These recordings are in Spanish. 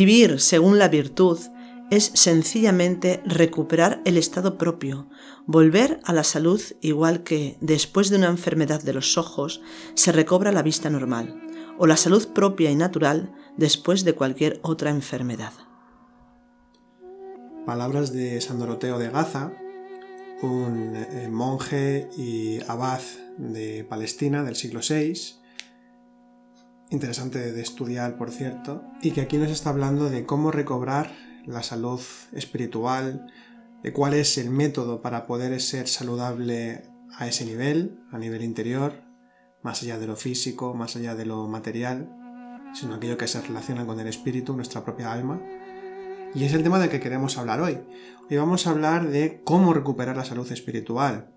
Vivir según la virtud es sencillamente recuperar el estado propio, volver a la salud igual que después de una enfermedad de los ojos se recobra la vista normal, o la salud propia y natural después de cualquier otra enfermedad. Palabras de San Doroteo de Gaza, un eh, monje y abad de Palestina del siglo VI, interesante de estudiar, por cierto, y que aquí nos está hablando de cómo recobrar la salud espiritual, de cuál es el método para poder ser saludable a ese nivel, a nivel interior, más allá de lo físico, más allá de lo material, sino aquello que se relaciona con el espíritu, nuestra propia alma. Y es el tema del que queremos hablar hoy. Hoy vamos a hablar de cómo recuperar la salud espiritual.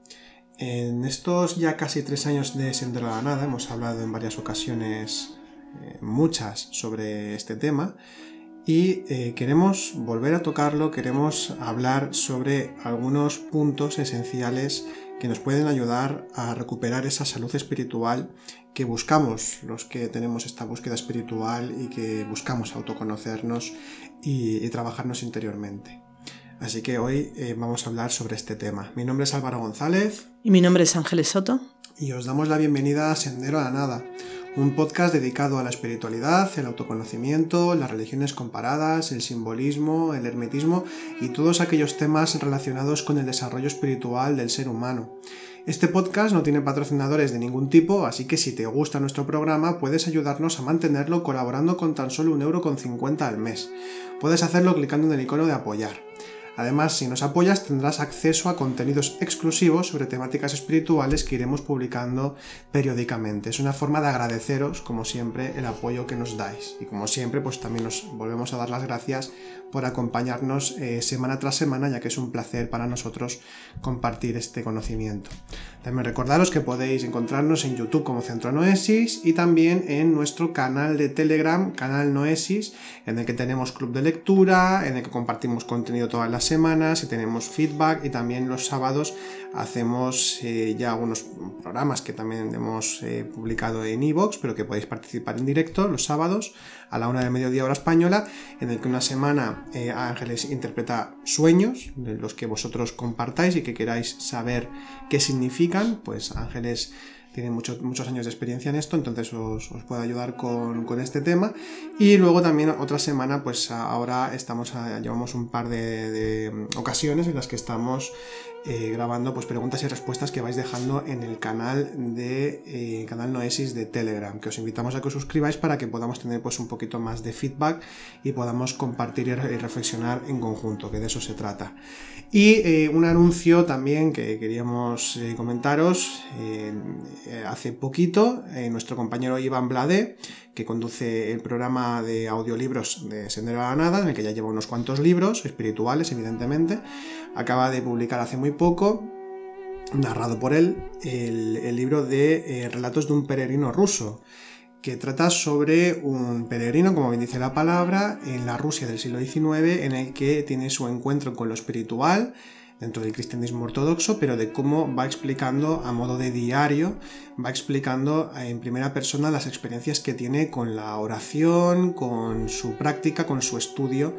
En estos ya casi tres años de Sendero a la Nada hemos hablado en varias ocasiones, eh, muchas, sobre este tema, y eh, queremos volver a tocarlo, queremos hablar sobre algunos puntos esenciales que nos pueden ayudar a recuperar esa salud espiritual que buscamos los que tenemos esta búsqueda espiritual y que buscamos autoconocernos y, trabajarnos interiormente. Así que hoy eh, vamos a hablar sobre este tema. Mi nombre es Álvaro González. Y mi nombre es Ángeles Soto. Y os damos la bienvenida a Sendero a la Nada, un podcast dedicado a la espiritualidad, el autoconocimiento, las religiones comparadas, el simbolismo, el hermetismo y todos aquellos temas relacionados con el desarrollo espiritual del ser humano. Este podcast no tiene patrocinadores de ningún tipo, así que si te gusta nuestro programa puedes ayudarnos a mantenerlo colaborando con tan solo un euro con al mes. Puedes hacerlo clicando en el icono de apoyar. Además, si nos apoyas tendrás acceso a contenidos exclusivos sobre temáticas espirituales que iremos publicando periódicamente. Es una forma de agradeceros, como siempre, el apoyo que nos dais. Y como siempre, pues también nos volvemos a dar las gracias por acompañarnos eh, semana tras semana, ya que es un placer para nosotros compartir este conocimiento. También recordaros que podéis encontrarnos en YouTube como Centro Noesis y también en nuestro canal de Telegram, canal Noesis, en el que tenemos club de lectura, en el que compartimos contenido todas las semanas y tenemos feedback y también los sábados hacemos eh, ya algunos programas que también hemos eh, publicado en iVoox, pero que podéis participar en directo los sábados a la una de mediodía hora española, en el que una semana eh, Ángeles interpreta sueños, de los que vosotros compartáis y que queráis saber qué significan, pues Ángeles tiene muchos muchos años de experiencia en esto, entonces os, puede ayudar con, este tema. Y luego también otra semana, pues ahora estamos, llevamos un par de ocasiones en las que estamos eh, grabando pues, preguntas y respuestas que vais dejando en el canal de eh, canal Noesis de Telegram, que os invitamos a que os suscribáis para que podamos tener pues, un poquito más de feedback y podamos compartir y reflexionar en conjunto, que de eso se trata. Y eh, un anuncio también que queríamos comentaros hace poquito, nuestro compañero Iván Blade, que conduce el programa de audiolibros de Sendero a la Nada, en el que ya lleva unos cuantos libros, espirituales, evidentemente. Acaba de publicar hace muy poco, narrado por él, el, libro de eh, Relatos de un peregrino ruso, que trata sobre un peregrino, como bien dice la palabra, en la Rusia del siglo XIX, en el que tiene su encuentro con lo espiritual, dentro del cristianismo ortodoxo, pero de cómo va explicando a modo de diario, va explicando en primera persona las experiencias que tiene con la oración, con su práctica, con su estudio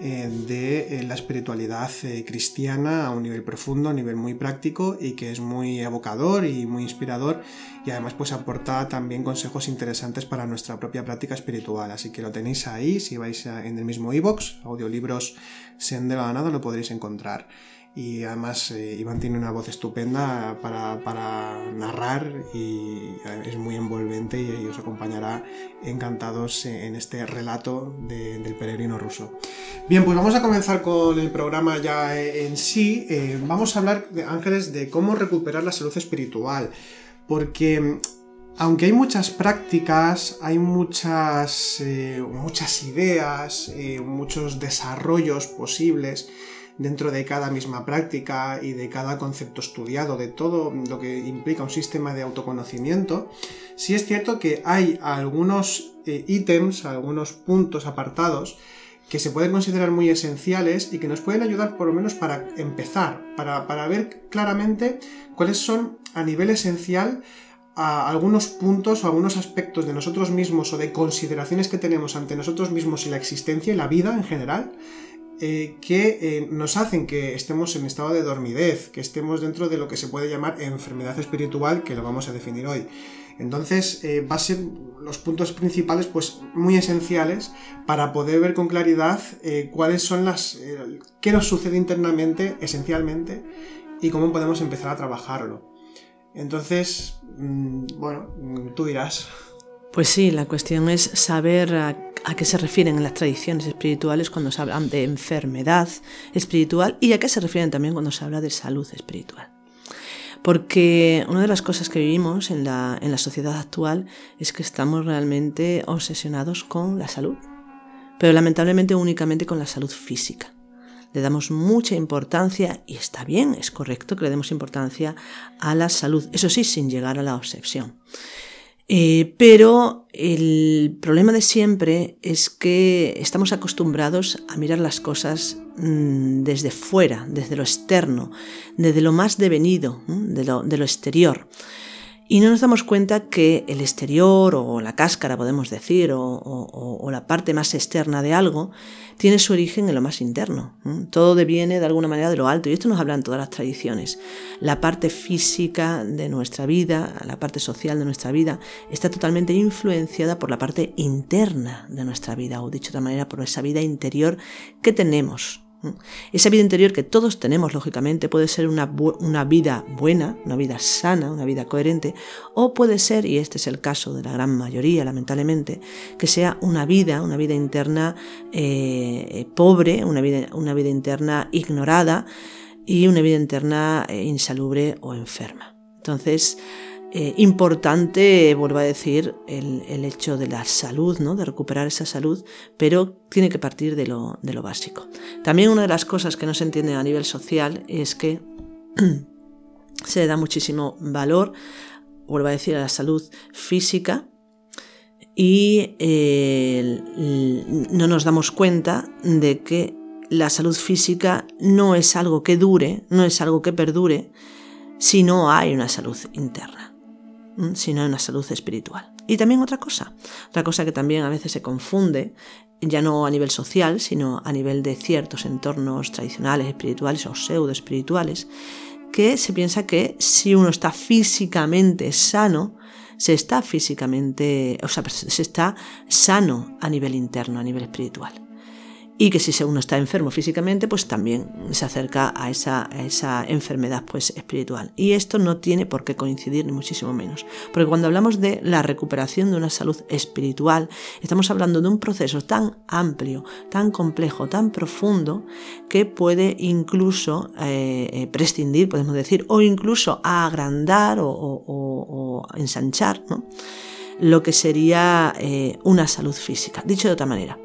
eh, de eh, la espiritualidad eh, cristiana a un nivel profundo, a un nivel muy práctico y que es muy evocador y muy inspirador y además pues aporta también consejos interesantes para nuestra propia práctica espiritual. Así que lo tenéis ahí, si vais en el mismo iBox, audiolibros Sendero a Nada, lo podréis encontrar y además eh, Iván tiene una voz estupenda para, narrar y eh, es muy envolvente y, os acompañará encantados en este relato del peregrino ruso. Bien, pues vamos a comenzar con el programa ya eh, en sí. vamos a hablar, de Ángeles, de cómo recuperar la salud espiritual, porque aunque hay muchas prácticas, hay muchas, muchas ideas, muchos desarrollos posibles, dentro de cada misma práctica y de cada concepto estudiado, de todo lo que implica un sistema de autoconocimiento, sí es cierto que hay algunos eh, ítems, algunos puntos apartados que se pueden considerar muy esenciales y que nos pueden ayudar por lo menos para empezar, para, para ver claramente cuáles son a nivel esencial algunos puntos o algunos aspectos de nosotros mismos o de consideraciones que tenemos ante nosotros mismos y la existencia y la vida en general eh, que eh, nos hacen que estemos en estado de dormidez, que estemos dentro de lo que se puede llamar enfermedad espiritual, que lo vamos a definir hoy. Entonces, eh, va a ser los puntos principales, pues muy esenciales para poder ver con claridad cuáles son las. qué nos sucede internamente, esencialmente, y cómo podemos empezar a trabajarlo. Entonces, mm, bueno, tú dirás. Pues sí, la cuestión es saber a, qué se refieren las tradiciones espirituales cuando se habla de enfermedad espiritual y a qué se refieren también cuando se habla de salud espiritual. Porque una de las cosas que vivimos en la, en la sociedad actual es que estamos realmente obsesionados con la salud, pero lamentablemente únicamente con la salud física le damos mucha importancia, y está bien, es correcto que le demos importancia a la salud, eso sí, sin llegar a la obsesión. Eh, pero el problema de siempre es que estamos acostumbrados a mirar las cosas mm, desde fuera, desde lo externo, desde lo más devenido, de lo, de lo exterior. Y no nos damos cuenta que el exterior o la cáscara, podemos decir, o, la parte más externa de algo, tiene su origen en lo más interno. Todo deviene de alguna manera de lo alto. Y esto nos hablan todas las tradiciones. La parte física de nuestra vida, la parte social de nuestra vida, está totalmente influenciada por la parte interna de nuestra vida, o dicho de otra manera, por esa vida interior que tenemos esa vida interior que todos tenemos, lógicamente, puede ser una, vida buena, una vida sana, una vida coherente, o puede ser, y este es el caso de la gran mayoría, lamentablemente, que sea una vida, una vida interna eh, pobre, una vida, una vida interna ignorada y una vida interna eh, insalubre o enferma. Entonces, eh, importante, vuelvo a decir, el, hecho de la salud, ¿no? de recuperar esa salud, pero tiene que partir de lo, básico. También una de las cosas que no se entiende a nivel social es que se le da muchísimo valor, vuelvo a decir, a la salud física y eh, no nos damos cuenta de que la salud física no es algo que dure, no es algo que perdure, si no hay una salud interna sino en la salud espiritual. Y también otra cosa, otra cosa que también a veces se confunde, ya no a nivel social, sino a nivel de ciertos entornos tradicionales, espirituales o pseudo espirituales, que se piensa que si uno está físicamente sano, se está físicamente, o sea, se está sano a nivel interno, a nivel espiritual y que si uno está enfermo físicamente, pues también se acerca a esa, esa, enfermedad pues, espiritual. Y esto no tiene por qué coincidir, ni muchísimo menos. Porque cuando hablamos de la recuperación de una salud espiritual, estamos hablando de un proceso tan amplio, tan complejo, tan profundo, que puede incluso eh, eh, prescindir, podemos decir, o incluso agrandar o, ensanchar lo que sería eh, una salud física. Dicho de otra manera,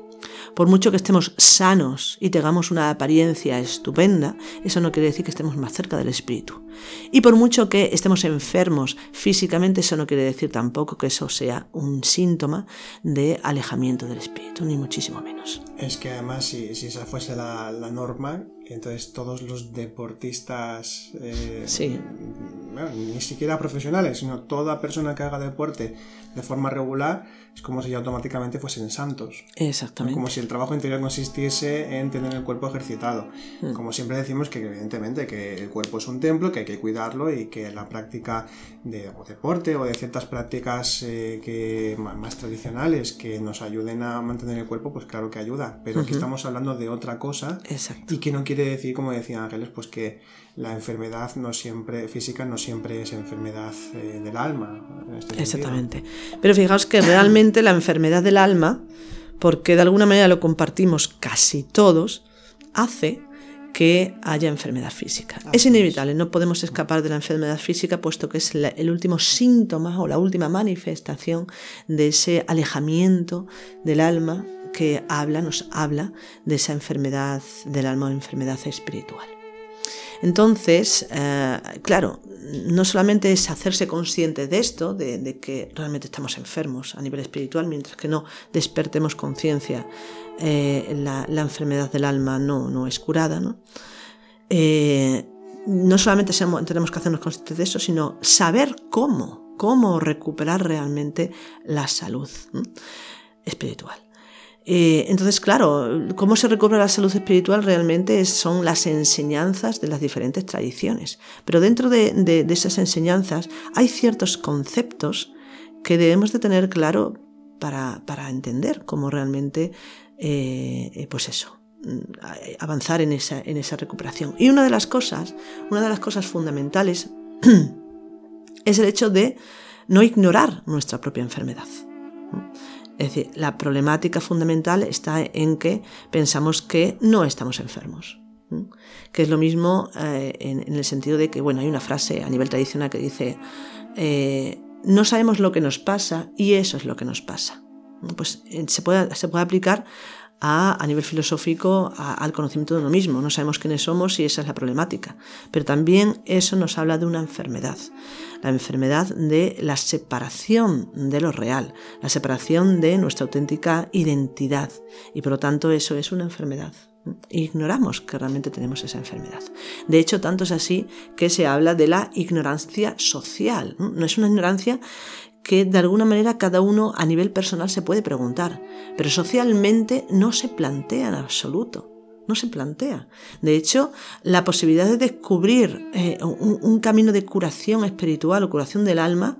por mucho que estemos sanos y tengamos una apariencia estupenda, eso no quiere decir que estemos más cerca del espíritu. Y por mucho que estemos enfermos físicamente, eso no quiere decir tampoco que eso sea un síntoma de alejamiento del espíritu, ni muchísimo menos. Es que además, si, esa fuese la, norma, entonces todos los deportistas, eh, sí. ni siquiera profesionales, sino toda persona que haga deporte de forma regular, es como si ya automáticamente fuesen santos. Exactamente. Como si el trabajo interior consistiese en tener el cuerpo ejercitado. Hmm. Como siempre decimos que evidentemente que el cuerpo es un templo, que hay que cuidarlo y que la práctica de deporte o de ciertas prácticas eh, que, más tradicionales que nos ayuden a mantener el cuerpo, pues claro que ayuda. Pero aquí estamos hablando de otra cosa. Exacto. Y que no quiere decir, como decía Ángeles, pues que la enfermedad no siempre física no siempre es enfermedad eh, del alma. Este Exactamente. Pero fijaos que realmente la enfermedad del alma, porque de alguna manera lo compartimos casi todos, hace que haya enfermedad física. es inevitable, no podemos escapar de la enfermedad física puesto que es el último síntoma o la última manifestación de ese alejamiento del alma que habla, nos habla de esa enfermedad del alma o enfermedad espiritual. Entonces, eh, claro, no solamente es hacerse consciente de esto, de, que realmente estamos enfermos a nivel espiritual, mientras que no despertemos conciencia, eh, la, enfermedad del alma no, no es curada, ¿no? Eh, no solamente tenemos que hacernos conscientes de eso, sino saber cómo cómo recuperar realmente la salud espiritual. Eh, entonces, claro, cómo se recupera la salud espiritual realmente son las enseñanzas de las diferentes tradiciones. Pero dentro de, esas enseñanzas hay ciertos conceptos que debemos de tener claro para, entender cómo realmente, eh, eh, pues eso, mm, avanzar en esa recuperación. Y una de las cosas, una de las cosas fundamentales es el hecho de no ignorar nuestra propia enfermedad. Es decir, la problemática fundamental está en que pensamos que no estamos enfermos. Que es lo mismo eh, en, el sentido de que, bueno, hay una frase a nivel tradicional que dice, eh, no sabemos lo que nos pasa y eso es lo que nos pasa. Pues eh, se puede, se puede aplicar a, nivel filosófico al conocimiento de uno mismo. No sabemos quiénes somos y esa es la problemática. Pero también eso nos habla de una enfermedad. La enfermedad de la separación de lo real, la separación de nuestra auténtica identidad. Y por lo tanto eso es una enfermedad. Ignoramos que realmente tenemos esa enfermedad. De hecho, tanto es así que se habla de la ignorancia social. No es una ignorancia que de alguna manera cada uno a nivel personal se puede preguntar, pero socialmente no se plantea en absoluto. No se plantea. De hecho, la posibilidad de descubrir eh, un, camino de curación espiritual o curación del alma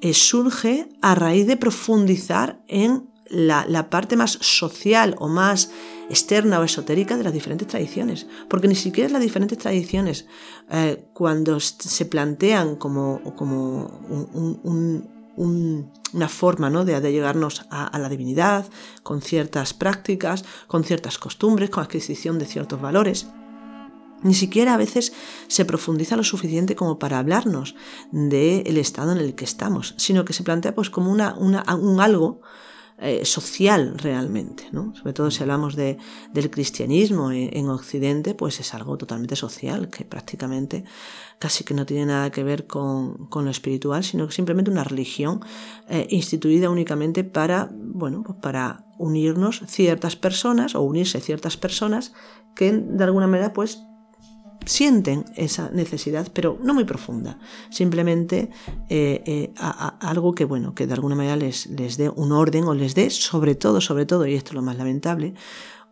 eh, surge a raíz de profundizar en la, parte más social o más externa o esotérica de las diferentes tradiciones. Porque ni siquiera las diferentes tradiciones, eh, cuando se plantean como, como un una forma ¿no? de, llegarnos a, la divinidad, con ciertas prácticas, con ciertas costumbres, con adquisición de ciertos valores. Ni siquiera a veces se profundiza lo suficiente como para hablarnos del estado en el que estamos, sino que se plantea pues, como una, un algo eh, social realmente, ¿no? Sobre todo si hablamos de, del cristianismo en, Occidente, pues es algo totalmente social, que prácticamente casi que no tiene nada que ver con, lo espiritual, sino que simplemente una religión eh, instituida únicamente para, bueno, pues para unirnos ciertas personas o unirse ciertas personas que de alguna manera pues sienten esa necesidad, pero no muy profunda. Simplemente eh, eh, algo que, bueno, que de alguna manera les, les dé un orden o les dé, sobre todo, sobre todo, y esto es lo más lamentable,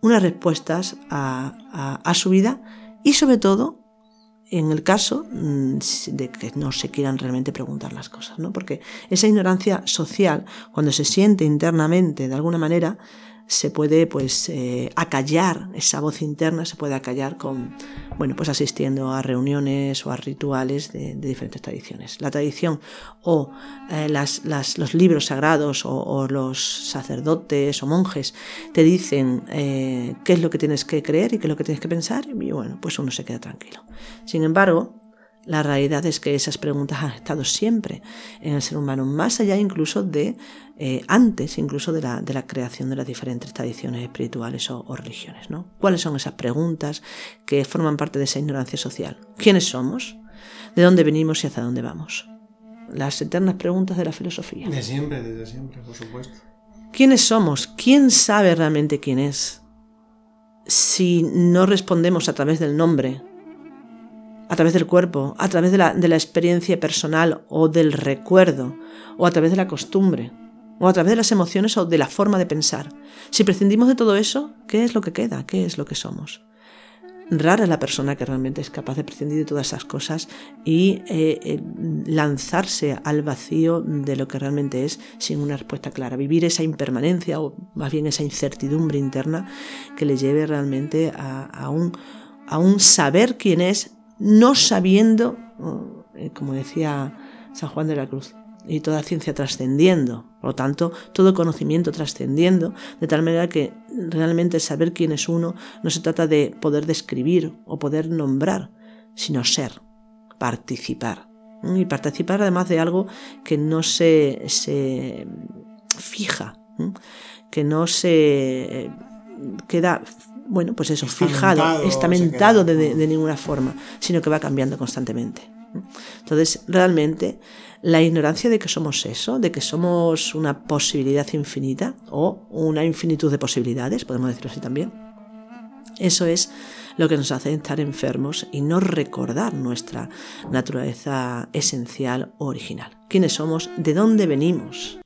unas respuestas a, a su vida y sobre todo en el caso mm, de que no se quieran realmente preguntar las cosas, ¿no? Porque esa ignorancia social, cuando se siente internamente de alguna manera, se puede pues eh, acallar, esa voz interna se puede acallar con, bueno, pues asistiendo a reuniones o a rituales de, diferentes tradiciones. La tradición o eh, las, los libros sagrados o, los sacerdotes o monjes te dicen eh, qué es lo que tienes que creer y qué es lo que tienes que pensar y bueno, pues uno se queda tranquilo. Sin embargo, la realidad es que esas preguntas han estado siempre en el ser humano, más allá incluso de, eh, antes incluso de la, de la, creación de las diferentes tradiciones espirituales o, religiones. ¿no? ¿Cuáles son esas preguntas que forman parte de esa ignorancia social? ¿Quiénes somos? ¿De dónde venimos y hacia dónde vamos? Las eternas preguntas de la filosofía. De siempre, desde siempre, por supuesto. ¿Quiénes somos? ¿Quién sabe realmente quién es? Si no respondemos a través del nombre, a través del cuerpo, a través de la, experiencia personal o del recuerdo, o a través de la costumbre, o a través de las emociones o de la forma de pensar. Si prescindimos de todo eso, ¿qué es lo que queda? ¿Qué es lo que somos? Rara es la persona que realmente es capaz de prescindir de todas esas cosas y eh, eh, lanzarse al vacío de lo que realmente es sin una respuesta clara. Vivir esa impermanencia o más bien esa incertidumbre interna que le lleve realmente a, un, a un saber quién es no sabiendo, eh, como decía San Juan de la Cruz, y toda ciencia trascendiendo, por lo tanto, todo conocimiento trascendiendo, de tal manera que realmente saber quién es uno no se trata de poder describir o poder nombrar, sino ser, participar. Y participar además de algo que no se, se fija, que no se queda bueno, pues eso, fijado, estamentado de, ninguna forma, sino que va cambiando constantemente. Entonces, realmente, la ignorancia de que somos eso, de que somos una posibilidad infinita o una infinitud de posibilidades, podemos decirlo así también, Eso es lo que nos hace estar enfermos y no recordar nuestra naturaleza esencial o original. ¿Quiénes somos? ¿De dónde venimos?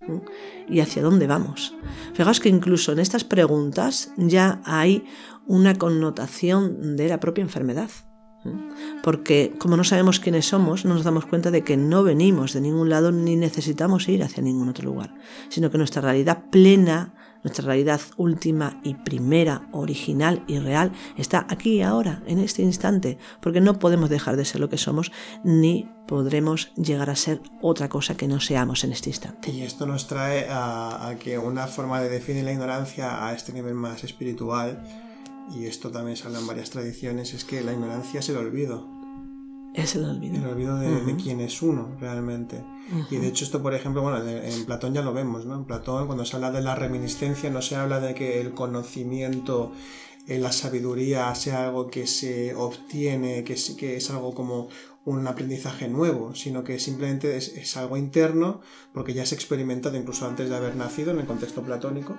¿Y hacia dónde vamos? Fijaos que incluso en estas preguntas ya hay una connotación de la propia enfermedad. Porque como no sabemos quiénes somos, no nos damos cuenta de que no venimos de ningún lado ni necesitamos ir hacia ningún otro lugar, sino que nuestra realidad plena, nuestra realidad última y primera, original y real, está aquí ahora, en este instante, porque no podemos dejar de ser lo que somos, ni podremos llegar a ser otra cosa que no seamos en este instante. Y esto nos trae a, a que una forma de definir la ignorancia a este nivel más espiritual y esto también se habla en varias tradiciones, es que la ignorancia es el olvido. Es el olvido. El olvido de, quién es uno realmente. Y de hecho esto, por ejemplo, bueno, en Platón ya lo vemos, ¿no? En Platón cuando se habla de la reminiscencia no se habla de que el conocimiento, eh, la sabiduría sea algo que se obtiene, que que es algo como un aprendizaje nuevo, sino que simplemente es, algo interno, porque ya se ha experimentado incluso antes de haber nacido en el contexto platónico,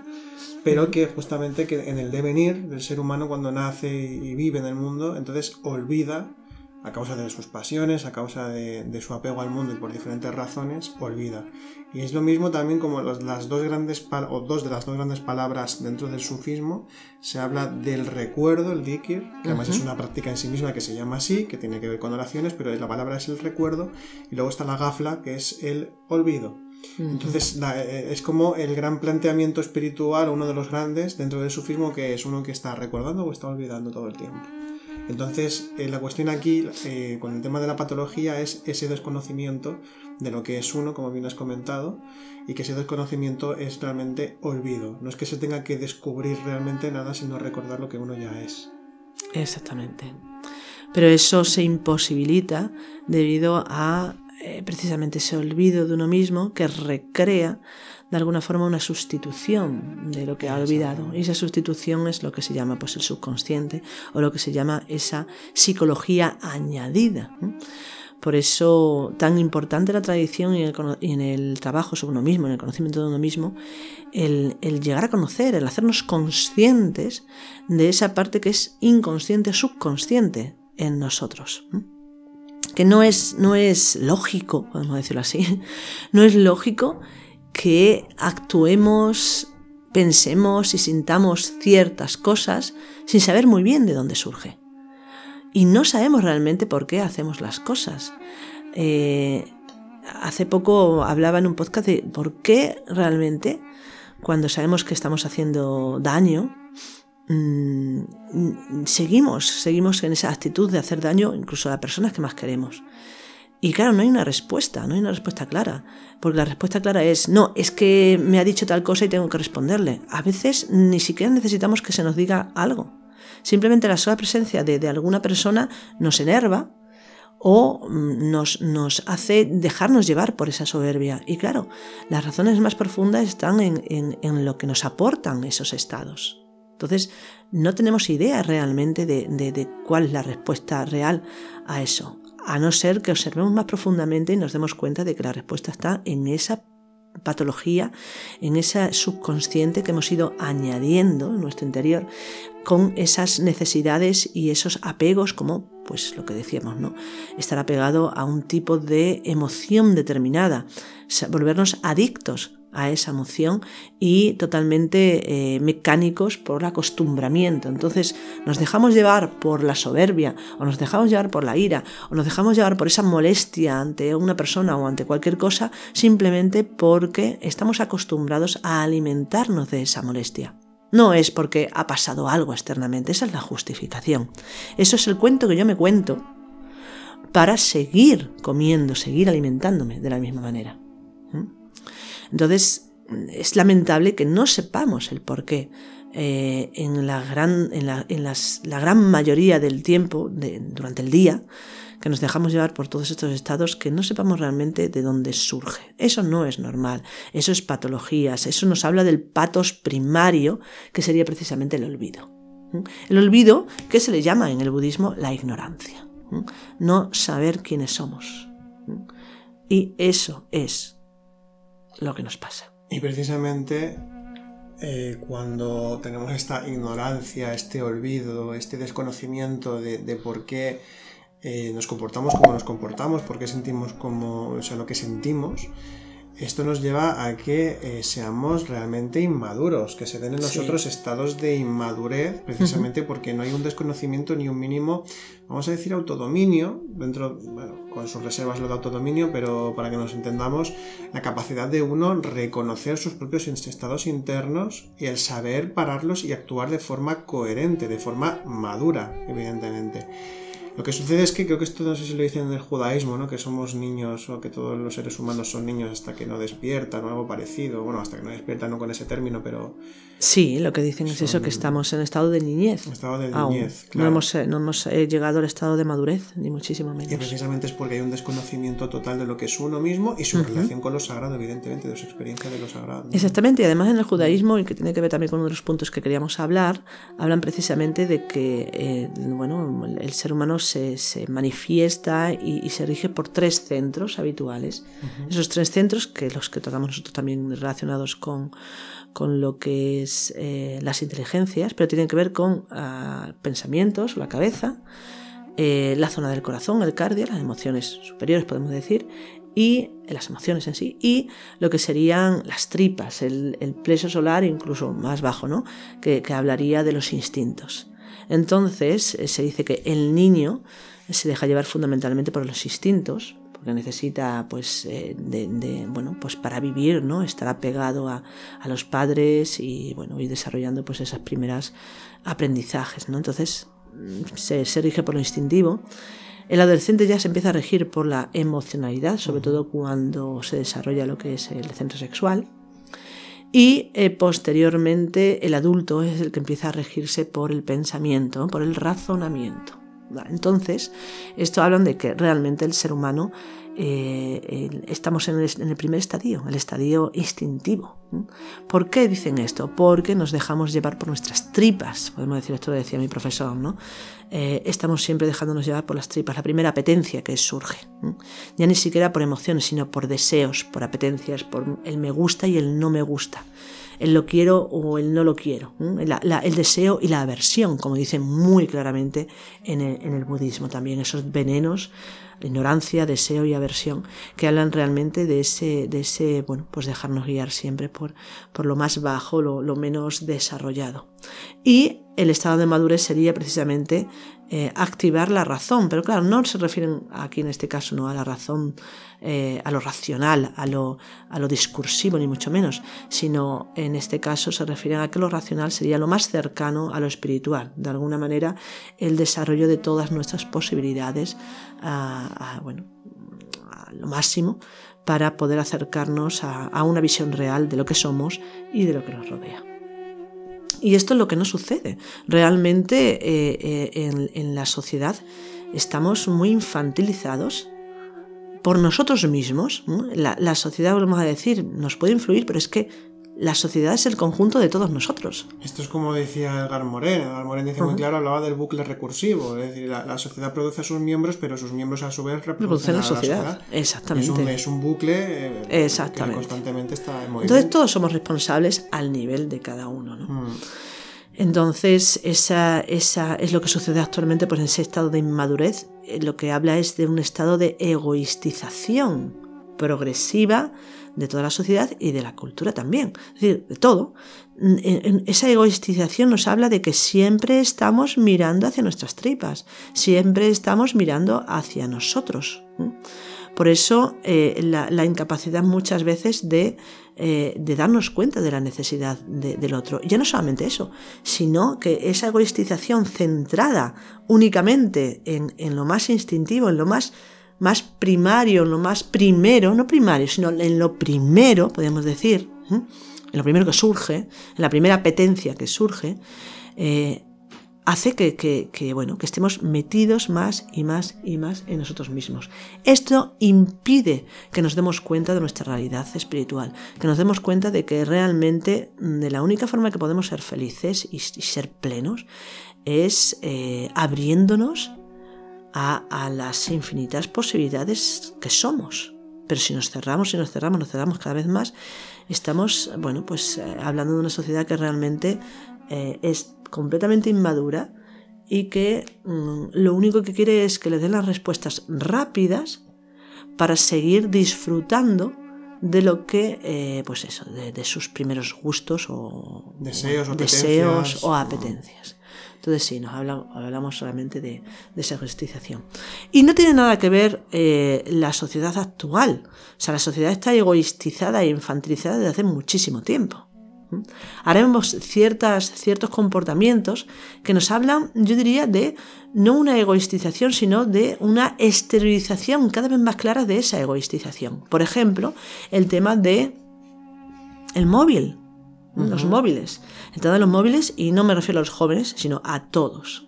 pero que justamente que en el devenir del ser humano cuando nace y vive en el mundo, entonces olvida a causa de sus pasiones, a causa de, su apego al mundo y por diferentes razones, olvida. Y es lo mismo también como las dos grandes o dos de las dos grandes palabras dentro del sufismo, se habla del recuerdo, el dikir, que además es una práctica en sí misma que se llama así, que tiene que ver con oraciones, pero la palabra es el recuerdo, y luego está la gafla, que es el olvido. Entonces eh, es como el gran planteamiento espiritual, uno de los grandes dentro del sufismo, que es uno que está recordando o está olvidando todo el tiempo. Entonces, eh, la cuestión aquí, eh, con el tema de la patología, es ese desconocimiento de lo que es uno, como bien has comentado, y que ese desconocimiento es realmente olvido. No es que se tenga que descubrir realmente nada, sino recordar lo que uno ya es. Exactamente. Pero eso se imposibilita debido a eh, precisamente ese olvido de uno mismo que recrea de alguna forma una sustitución de lo que ha olvidado. Y esa sustitución es lo que se llama pues, el subconsciente o lo que se llama esa psicología añadida. Por eso tan importante la tradición y, en el trabajo sobre uno mismo, en el conocimiento de uno mismo, el, llegar a conocer, el hacernos conscientes de esa parte que es inconsciente, subconsciente en nosotros. Que no es, no es lógico, podemos decirlo así, no es lógico que actuemos, pensemos y sintamos ciertas cosas sin saber muy bien de dónde surge. Y no sabemos realmente por qué hacemos las cosas. Eh, hace poco hablaba en un podcast de por qué realmente cuando sabemos que estamos haciendo daño, mm, seguimos, seguimos en esa actitud de hacer daño incluso a las personas que más queremos. Y claro, no hay una respuesta, no hay una respuesta clara, porque la respuesta clara es, no, es que me ha dicho tal cosa y tengo que responderle. A veces ni siquiera necesitamos que se nos diga algo. Simplemente la sola presencia de, alguna persona nos enerva o mm, nos, nos, hace dejarnos llevar por esa soberbia. Y claro, las razones más profundas están en, lo que nos aportan esos estados. Entonces, no tenemos idea realmente de cuál es la respuesta real a eso a no ser que observemos más profundamente y nos demos cuenta de que la respuesta está en esa patología, en ese subconsciente que hemos ido añadiendo en nuestro interior con esas necesidades y esos apegos como pues lo que decíamos, ¿no? Estar apegado a un tipo de emoción determinada, volvernos adictos a esa emoción y totalmente eh, mecánicos por el acostumbramiento. Entonces nos dejamos llevar por la soberbia o nos dejamos llevar por la ira o nos dejamos llevar por esa molestia ante una persona o ante cualquier cosa simplemente porque estamos acostumbrados a alimentarnos de esa molestia. No es porque ha pasado algo externamente, esa es la justificación. Eso es el cuento que yo me cuento para seguir comiendo, seguir alimentándome de la misma manera. Entonces, es lamentable que no sepamos el por qué. Eh, en, la gran, en, la, en las, la gran mayoría del tiempo, durante el día, que nos dejamos llevar por todos estos estados que no sepamos realmente de dónde surge. Eso no es normal, eso es patologías, eso nos habla del patos primario, que sería precisamente el olvido. El olvido que se le llama en el budismo la ignorancia, no saber quiénes somos. Y eso es lo que nos pasa. Y precisamente eh, cuando tenemos esta ignorancia, este olvido, este desconocimiento de, por qué eh, nos comportamos como nos comportamos, por qué sentimos como, o sea, lo que sentimos, esto nos lleva a que eh, seamos realmente inmaduros, que se den en nosotros estados de inmadurez, precisamente porque no hay un desconocimiento ni un mínimo, vamos a decir, autodominio, dentro, bueno, con sus reservas lo de autodominio, pero para que nos entendamos, la capacidad de uno reconocer sus propios estados internos y el saber pararlos y actuar de forma coherente, de forma madura, evidentemente. Lo que sucede es que creo que esto no sé si lo dicen en el judaísmo, ¿no? Que somos niños o que todos los seres humanos son niños hasta que no despiertan o algo parecido. Bueno, hasta que no despiertan, no con ese término, pero... Sí, lo que dicen es eso, que estamos en estado de niñez. Estado de niñez, claro. No hemos, eh, no hemos eh, llegado al estado de madurez, ni muchísimo menos. Y precisamente es porque hay un desconocimiento total de lo que es uno mismo y su relación con lo sagrado, evidentemente, de su experiencia de lo sagrado. Exactamente, y además en el judaísmo, y que tiene que ver también con uno de los puntos que queríamos hablar, hablan precisamente de que, eh, bueno, el ser humano se, manifiesta y, se rige por tres centros habituales. Esos tres centros, que los que tratamos nosotros también relacionados con, con lo que es eh, las inteligencias, pero tienen que ver con ah, pensamientos, la cabeza, eh, la zona del corazón, el cardio, las emociones superiores, podemos decir, y las emociones en sí, y lo que serían las tripas, el, el solar, incluso más bajo, ¿no? que hablaría de los instintos. Entonces eh, se dice que el niño se deja llevar fundamentalmente por los instintos, porque necesita, pues, eh, de, bueno, pues para vivir, ¿no? Estar apegado a, los padres y, bueno, ir desarrollando, pues, esas primeras aprendizajes, ¿no? Entonces mm, se, se rige por lo instintivo. El adolescente ya se empieza a regir por la emocionalidad, sobre todo cuando se desarrolla lo que es el centro sexual. Y eh, posteriormente el adulto es el que empieza a regirse por el pensamiento, por el razonamiento. Entonces, esto hablan de que realmente el ser humano eh, estamos en el, primer estadio, el estadio instintivo. ¿Por qué dicen esto? Porque nos dejamos llevar por nuestras tripas, podemos decir, esto lo decía mi profesor, ¿no? Eh, estamos siempre dejándonos llevar por las tripas, la primera apetencia que surge, ya ni siquiera por emociones, sino por deseos, por apetencias, por el me gusta y el no me gusta el lo quiero o el no lo quiero, el deseo y la aversión, como dicen muy claramente en el, budismo también, esos venenos, ignorancia, deseo y aversión, que hablan realmente de ese, de ese bueno, pues dejarnos guiar siempre por, por lo más bajo, lo, lo menos desarrollado. Y el estado de madurez sería precisamente eh, activar la razón, pero claro, no se refieren aquí en este caso no a la razón, eh, a lo racional, a lo, a lo discursivo, ni mucho menos, sino en este caso se refieren a que lo racional sería lo más cercano a lo espiritual, de alguna manera el desarrollo de todas nuestras posibilidades a, bueno, lo máximo para poder acercarnos a, a una visión real de lo que somos y de lo que nos rodea. Y esto es lo que no sucede. Realmente eh, eh, en, la sociedad estamos muy infantilizados por nosotros mismos. La, la, sociedad, vamos a decir, nos puede influir, pero es que la sociedad es el conjunto de todos nosotros. Esto es como decía Edgar Morin. Edgar Morin dice muy claro, hablaba del bucle recursivo. Es decir, la, sociedad produce a sus miembros, pero sus miembros a su vez reproducen a la sociedad. Exactamente. Es un, bucle eh, que constantemente está en movimiento. Entonces todos somos responsables al nivel de cada uno. ¿no? Mm. Entonces, esa, esa es lo que sucede actualmente pues, en ese estado de inmadurez. Eh, lo que habla es de un estado de egoistización progresiva de toda la sociedad y de la cultura también, es decir, de todo. esa egoistización nos habla de que siempre estamos mirando hacia nuestras tripas, siempre estamos mirando hacia nosotros. Por eso eh, la, incapacidad muchas veces de, eh, de, darnos cuenta de la necesidad del otro. Ya no solamente eso, sino que esa egoistización centrada únicamente en, en lo más instintivo, en lo más más primario, lo más primero, no primario, sino en lo primero, podemos decir, en lo primero que surge, en la primera apetencia que surge, eh, hace que, bueno, que estemos metidos más y más y más en nosotros mismos. Esto impide que nos demos cuenta de nuestra realidad espiritual, que nos demos cuenta de que realmente de la única forma que podemos ser felices y, ser plenos es eh, abriéndonos a, las infinitas posibilidades que somos. pero si nos cerramos y nos cerramos, nos cerramos cada vez más, estamos, bueno, pues eh, hablando de una sociedad que realmente eh, es completamente inmadura y que mm, lo único que quiere es que le den las respuestas rápidas para seguir disfrutando de lo que, eh, pues eso, de, sus primeros gustos o deseos o, deseos o apetencias. Entonces sí, nos hablamos solamente de, esa justización. Y no tiene nada que ver eh, la sociedad actual. O sea, la sociedad está egoistizada e infantilizada desde hace muchísimo tiempo. Haremos ciertas, ciertos comportamientos que nos hablan, yo diría, de no una egoistización, sino de una esterilización cada vez más clara de esa egoistización. Por ejemplo, el tema de el móvil, los móviles. Tema de los móviles, y no me refiero a los jóvenes, sino a todos.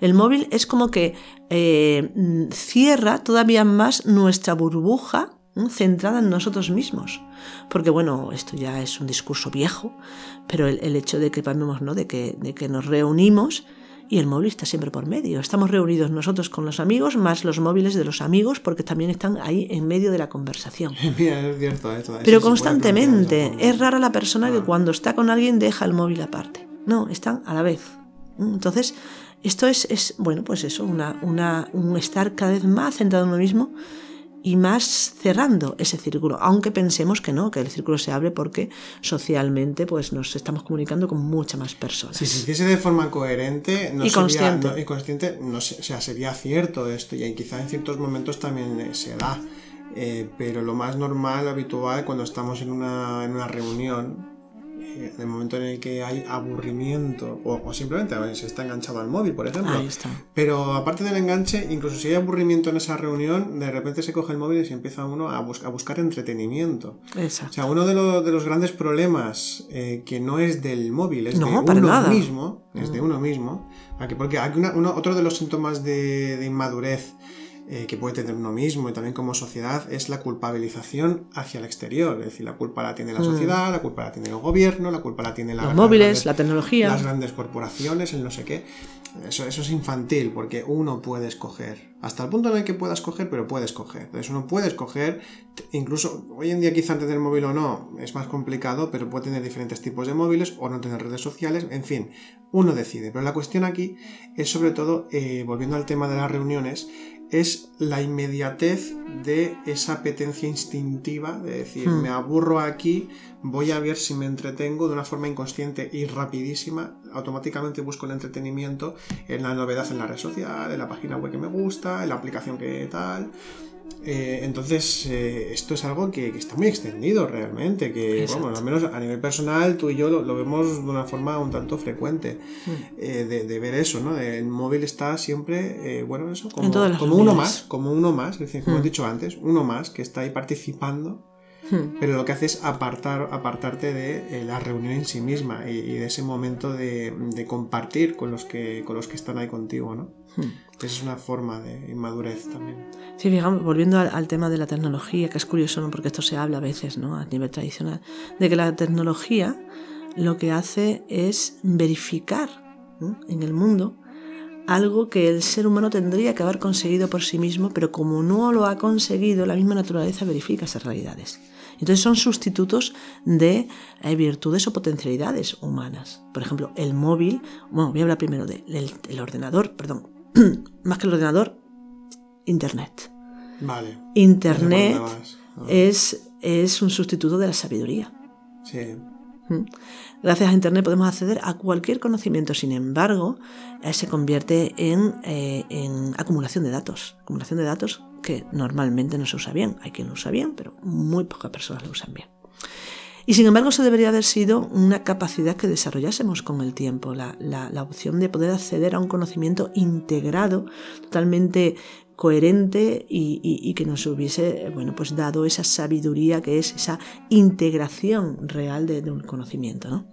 El móvil es como que eh, cierra todavía más nuestra burbuja centrada en nosotros mismos. Porque bueno, esto ya es un discurso viejo, pero el, hecho de que, ¿no? de, que, de que nos reunimos y el móvil está siempre por medio. Estamos reunidos nosotros con los amigos, más los móviles de los amigos, porque también están ahí en medio de la conversación. Pero constantemente. Es rara la persona que cuando está con alguien deja el móvil aparte. No, están a la vez. Entonces, esto es, es bueno, pues eso, una, una, un estar cada vez más centrado en uno mismo y más cerrando ese círculo, aunque pensemos que no, que el círculo se abre porque socialmente pues nos estamos comunicando con muchas más personas. Si se hiciese de forma coherente no y sería, consciente, no, y consciente no o sea, sería cierto esto y quizá en ciertos momentos también eh, se da, eh, pero lo más normal, habitual, cuando estamos en una, en una reunión en el momento en el que hay aburrimiento o, simplemente se está enganchado al móvil, por ejemplo. Pero aparte del enganche, incluso si hay aburrimiento en esa reunión, de repente se coge el móvil y se empieza uno a, buscar entretenimiento. Exacto. O sea, uno de, de los grandes problemas eh, que no es del móvil, es de uno mismo, es de mm. uno mismo, porque hay otro de los síntomas de inmadurez eh, que puede tener uno mismo y también como sociedad es la culpabilización hacia el exterior. Es decir, la culpa la tiene la mm. sociedad, la culpa la tiene el gobierno, la culpa la tiene la, los móviles, la tecnología. Las grandes corporaciones, el no sé qué. Eso, eso es infantil porque uno puede escoger. Hasta el punto en el que pueda escoger, pero puede escoger. Entonces uno puede escoger, incluso hoy en día quizá tener móvil o no es más complicado, pero puede tener diferentes tipos de móviles o no tener redes sociales, en fin, uno decide. Pero la cuestión aquí es sobre todo, eh, volviendo al tema de las reuniones, es la inmediatez de esa apetencia instintiva, de decir, hmm. me aburro aquí, voy a ver si me entretengo de una forma inconsciente y rapidísima, automáticamente busco el entretenimiento en la novedad en la red social, en la página web que me gusta, en la aplicación que tal. Eh, entonces, eh, esto es algo que, está muy extendido realmente, que, bueno, al menos a nivel personal, tú y yo lo, vemos de una forma un tanto frecuente, mm. eh, de, ver eso, ¿no? El móvil está siempre, bueno, eso, como, como uno más, como uno más, es decir, como he mm. dicho antes, uno más que está ahí participando mm. pero lo que hace es apartar, apartarte de la reunión en sí misma y, de ese momento de, de, compartir con los, que, con los que están ahí contigo, ¿no? Es una forma de inmadurez también. Sí, digamos, volviendo al, tema de la tecnología, que es curioso, ¿no? porque esto se habla a veces ¿no? a nivel tradicional, de que la tecnología lo que hace es verificar en el mundo algo que el ser humano tendría que haber conseguido por sí mismo, pero como no lo ha conseguido, la misma naturaleza verifica esas realidades. Entonces son sustitutos de eh, virtudes o potencialidades humanas. Por ejemplo, el móvil, bueno, voy a hablar primero del ordenador, perdón, más que el ordenador, Internet. Vale. Internet es, es un sustituto de la sabiduría. Sí. ¿Mm? Gracias a Internet podemos acceder a cualquier conocimiento, sin embargo, eh, se convierte en, eh, en, acumulación de datos. Acumulación de datos que normalmente no se usa bien. Hay quien lo usa bien, pero muy pocas personas lo usan bien. Y sin embargo, eso debería haber sido una capacidad que desarrollásemos con el tiempo, la, opción de poder acceder a un conocimiento integrado, totalmente coherente y, que nos hubiese bueno, pues dado esa sabiduría que es esa integración real de, un conocimiento.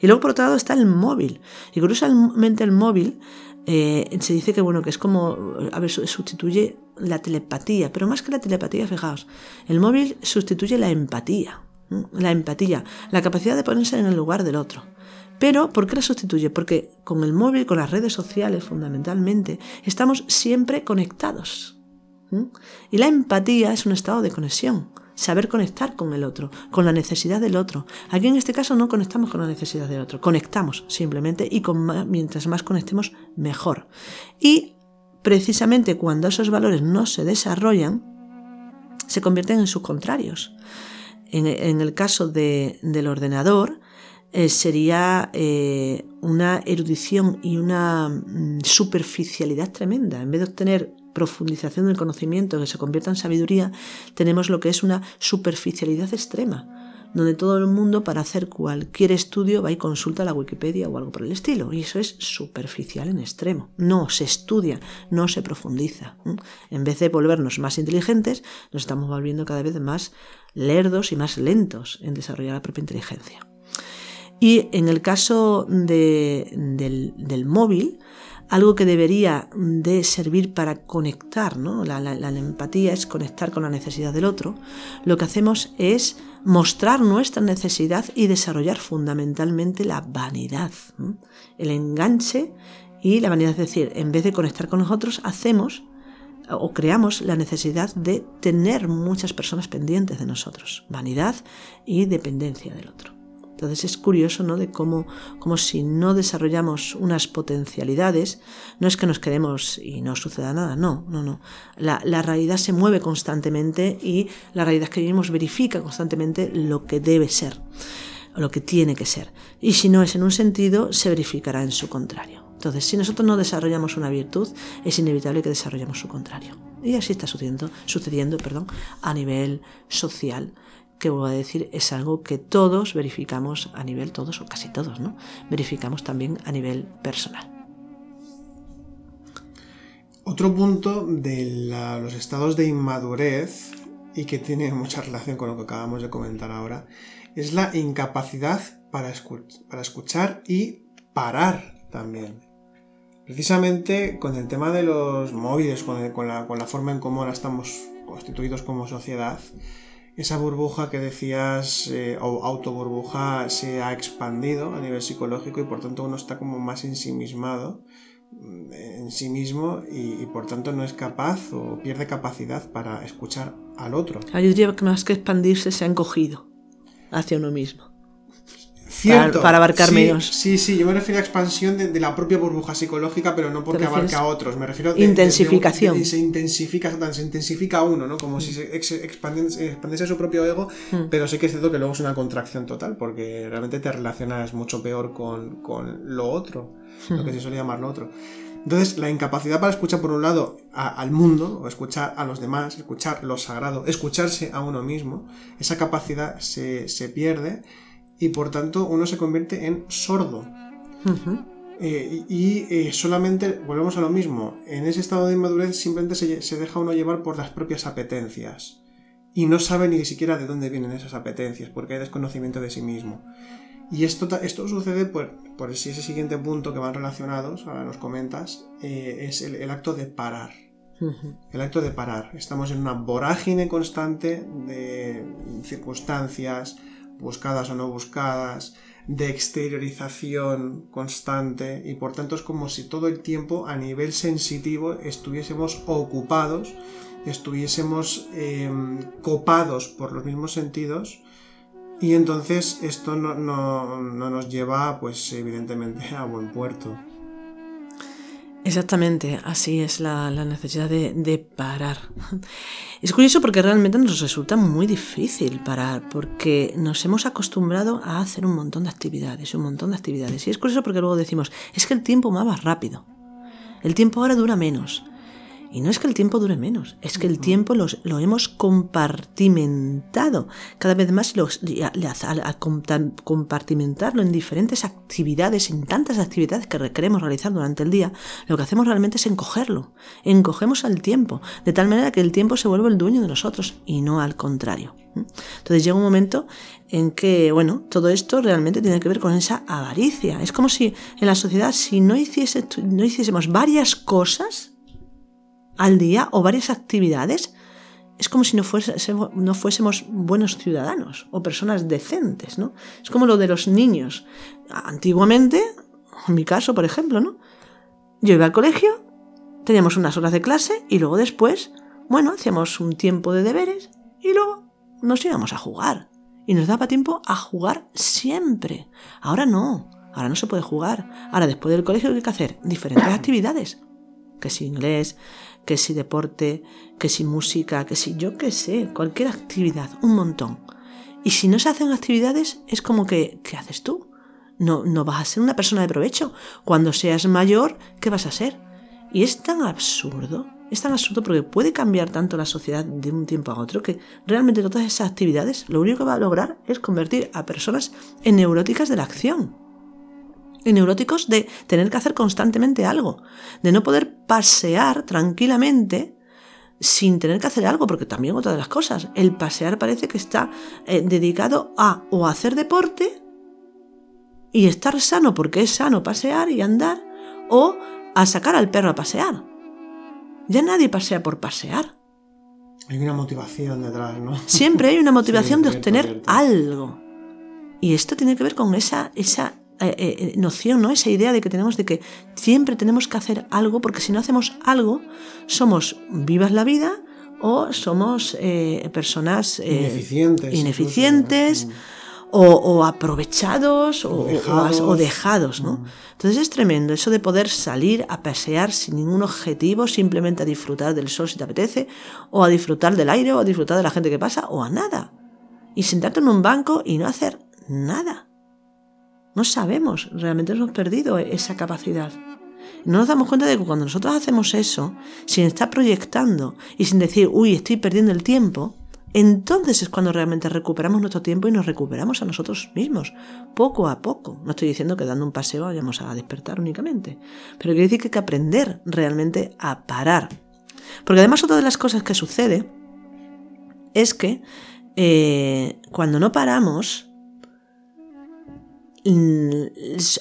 Y luego, por otro lado, está el móvil. Y curiosamente, el móvil eh, se dice que, bueno, que es como, a ver, sustituye la telepatía, pero más que la telepatía, fijaos, el móvil sustituye la empatía la empatía, la capacidad de ponerse en el lugar del otro. Pero, ¿por qué la sustituye? Porque con el móvil, con las redes sociales fundamentalmente, estamos siempre conectados. Y la empatía es un estado de conexión, saber conectar con el otro, con la necesidad del otro. Aquí en este caso no conectamos con la necesidad del otro, conectamos simplemente y mientras más conectemos, mejor. Y precisamente cuando esos valores no se desarrollan, se convierten en sus contrarios. En, el caso del ordenador, eh, sería eh, una erudición y una mm, superficialidad tremenda. En vez de obtener profundización del conocimiento que se convierta en sabiduría, tenemos lo que es una superficialidad extrema, donde todo el mundo para hacer cualquier estudio va y consulta la Wikipedia o algo por el estilo. Y eso es superficial en extremo. No se estudia, no se profundiza. En vez de volvernos más inteligentes, nos estamos volviendo cada vez más lerdos y más lentos en desarrollar la propia inteligencia. Y en el caso del, móvil, algo que debería de servir para conectar, ¿no? la, empatía es conectar con la necesidad del otro, lo que hacemos es mostrar nuestra necesidad y desarrollar fundamentalmente la vanidad, el enganche y la vanidad. Es decir, en vez de conectar con nosotros, hacemos o creamos la necesidad de tener muchas personas pendientes de nosotros, vanidad y dependencia del otro. Entonces es curioso, ¿no? De cómo, como si no desarrollamos unas potencialidades, no es que nos quedemos y no suceda nada, no, no, no. La, la realidad se mueve constantemente y la realidad que vivimos verifica constantemente lo que debe ser, o lo que tiene que ser. Y si no es en un sentido, se verificará en su contrario. Entonces, si nosotros no desarrollamos una virtud, es inevitable que desarrollemos su contrario. Y así está sucediendo, sucediendo perdón, a nivel social que vuelvo a decir, es algo que todos verificamos a nivel, todos o casi todos, ¿no? Verificamos también a nivel personal. Otro punto de los estados de inmadurez, y que tiene mucha relación con lo que acabamos de comentar ahora, es la incapacidad para, para escuchar y parar también. Precisamente con el tema de los móviles, con, la, con la forma en cómo ahora estamos constituidos como sociedad, esa burbuja que decías, eh, o autoburbuja, se ha expandido a nivel psicológico y por tanto uno está como más ensimismado mm, en sí mismo y, por tanto no es capaz o pierde capacidad para escuchar al otro. Yo diría que más que expandirse se ha encogido hacia uno mismo. Para, abarcar menos. Sí, sí, yo me refiero a expansión de, la propia burbuja psicológica, pero no porque abarca a otros. Me refiero a. Intensificación. se intensifica, se intensifica uno, ¿no? Como si se expandiese, su propio ego, mm. pero sí que es cierto que luego es una contracción total, porque realmente te relacionas mucho peor con, lo otro, lo que se suele llamar lo otro. Entonces, la incapacidad para escuchar, por un lado, al mundo, o escuchar a los demás, escuchar lo sagrado, escucharse a uno mismo, esa capacidad se, se pierde y por tanto uno se convierte en sordo. Eh, y eh, solamente, volvemos a lo mismo, en ese estado de inmadurez simplemente se, deja uno llevar por las propias apetencias y no sabe ni siquiera de dónde vienen esas apetencias porque hay desconocimiento de sí mismo. Y esto, esto sucede por, por ese siguiente punto que van relacionados, ahora nos comentas, eh, es el, acto de parar. El acto de parar. Estamos en una vorágine constante de circunstancias, buscadas o no buscadas, de exteriorización constante y por tanto es como si todo el tiempo a nivel sensitivo estuviésemos ocupados, estuviésemos em, copados por los mismos sentidos y entonces esto no, no nos lleva pues evidentemente a buen puerto. Exactamente, así es la, necesidad de, parar. Es curioso porque realmente nos resulta muy difícil parar, porque nos hemos acostumbrado a hacer un montón de actividades, un montón de actividades. Y es curioso porque luego decimos, es que el tiempo va más rápido, el tiempo ahora dura menos. Y no es que el tiempo dure menos, es que el tiempo lo hemos compartimentado cada vez más los, al, compartimentarlo en diferentes actividades, en tantas actividades que queremos realizar durante el día, lo que hacemos realmente es encogerlo, encogemos al tiempo, de tal manera que el tiempo se vuelve el dueño de nosotros y no al contrario. Entonces llega un momento en que, bueno, todo esto realmente tiene que ver con esa avaricia. Es como si en la sociedad, si no, hiciese, no hiciésemos varias cosas, al día o varias actividades, es como si no, fuésemos, no fuésemos buenos ciudadanos o personas decentes, ¿no? Es como lo de los niños. Antiguamente, en mi caso, por ejemplo, ¿no? Yo iba al colegio, teníamos unas horas de clase y luego después, bueno, hacíamos un tiempo de deberes y luego nos íbamos a jugar. Y nos daba tiempo a jugar siempre. Ahora no, ahora no se puede jugar. Ahora después del colegio, ¿qué hay que hacer? Diferentes actividades. Que si inglés, que si deporte, que si música, que si yo qué sé, cualquier actividad, un montón. Y si no se hacen actividades, es como que, ¿qué haces tú? No, no vas a ser una persona de provecho. Cuando seas mayor, ¿qué vas a ser? Y es tan absurdo, es tan absurdo porque puede cambiar tanto la sociedad de un tiempo a otro que realmente todas esas actividades lo único que va a lograr es convertir a personas en neuróticas de la acción. En neuróticos de tener que hacer constantemente algo, de no poder pasear tranquilamente sin tener que hacer algo, porque también otra de las cosas, el pasear parece que está eh, dedicado a o hacer deporte y estar sano porque es sano pasear y andar, o a sacar al perro a pasear. Ya nadie pasea por pasear. Hay una motivación detrás, ¿no? Siempre hay una motivación de obtener algo. Y esto tiene que ver con esa, esa eh, eh, noción, ¿no? Esa idea de que tenemos de que siempre tenemos que hacer algo, porque si no hacemos algo, somos vivas la vida o somos eh, personas ineficientes. ineficientes o, aprovechados o, dejados. ¿no? Mm. Entonces es tremendo eso de poder salir a pasear sin ningún objetivo, simplemente a disfrutar del sol si te apetece, o a disfrutar del aire, o a disfrutar de la gente que pasa, o a nada. Y sentarte en un banco y no hacer nada. No sabemos, realmente hemos perdido esa capacidad. No nos damos cuenta de que cuando nosotros hacemos eso, sin estar proyectando y sin decir, uy, estoy perdiendo el tiempo, entonces es cuando realmente recuperamos nuestro tiempo y nos recuperamos a nosotros mismos, poco a poco. No estoy diciendo que dando un paseo vayamos a despertar únicamente, pero quiere decir que hay que aprender realmente a parar. Porque además otra de las cosas que sucede es que eh, cuando no paramos,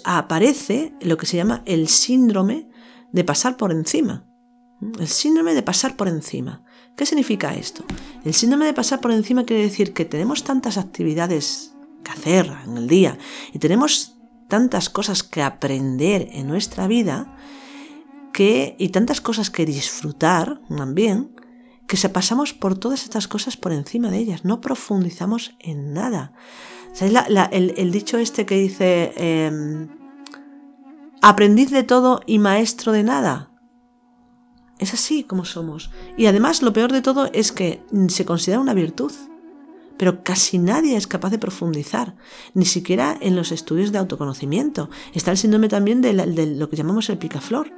aparece lo que se llama el síndrome de pasar por encima. El síndrome de pasar por encima. ¿Qué significa esto? El síndrome de pasar por encima quiere decir que tenemos tantas actividades que hacer en el día y tenemos tantas cosas que aprender en nuestra vida que, y tantas cosas que disfrutar también, que se pasamos por todas estas cosas por encima de ellas, no profundizamos en nada. ¿Sabéis el, dicho este que dice, eh, aprendiz de todo y maestro de nada? Es así como somos. Y además lo peor de todo es que se considera una virtud. Pero casi nadie es capaz de profundizar, ni siquiera en los estudios de autoconocimiento. Está el síndrome también de, lo que llamamos el picaflor,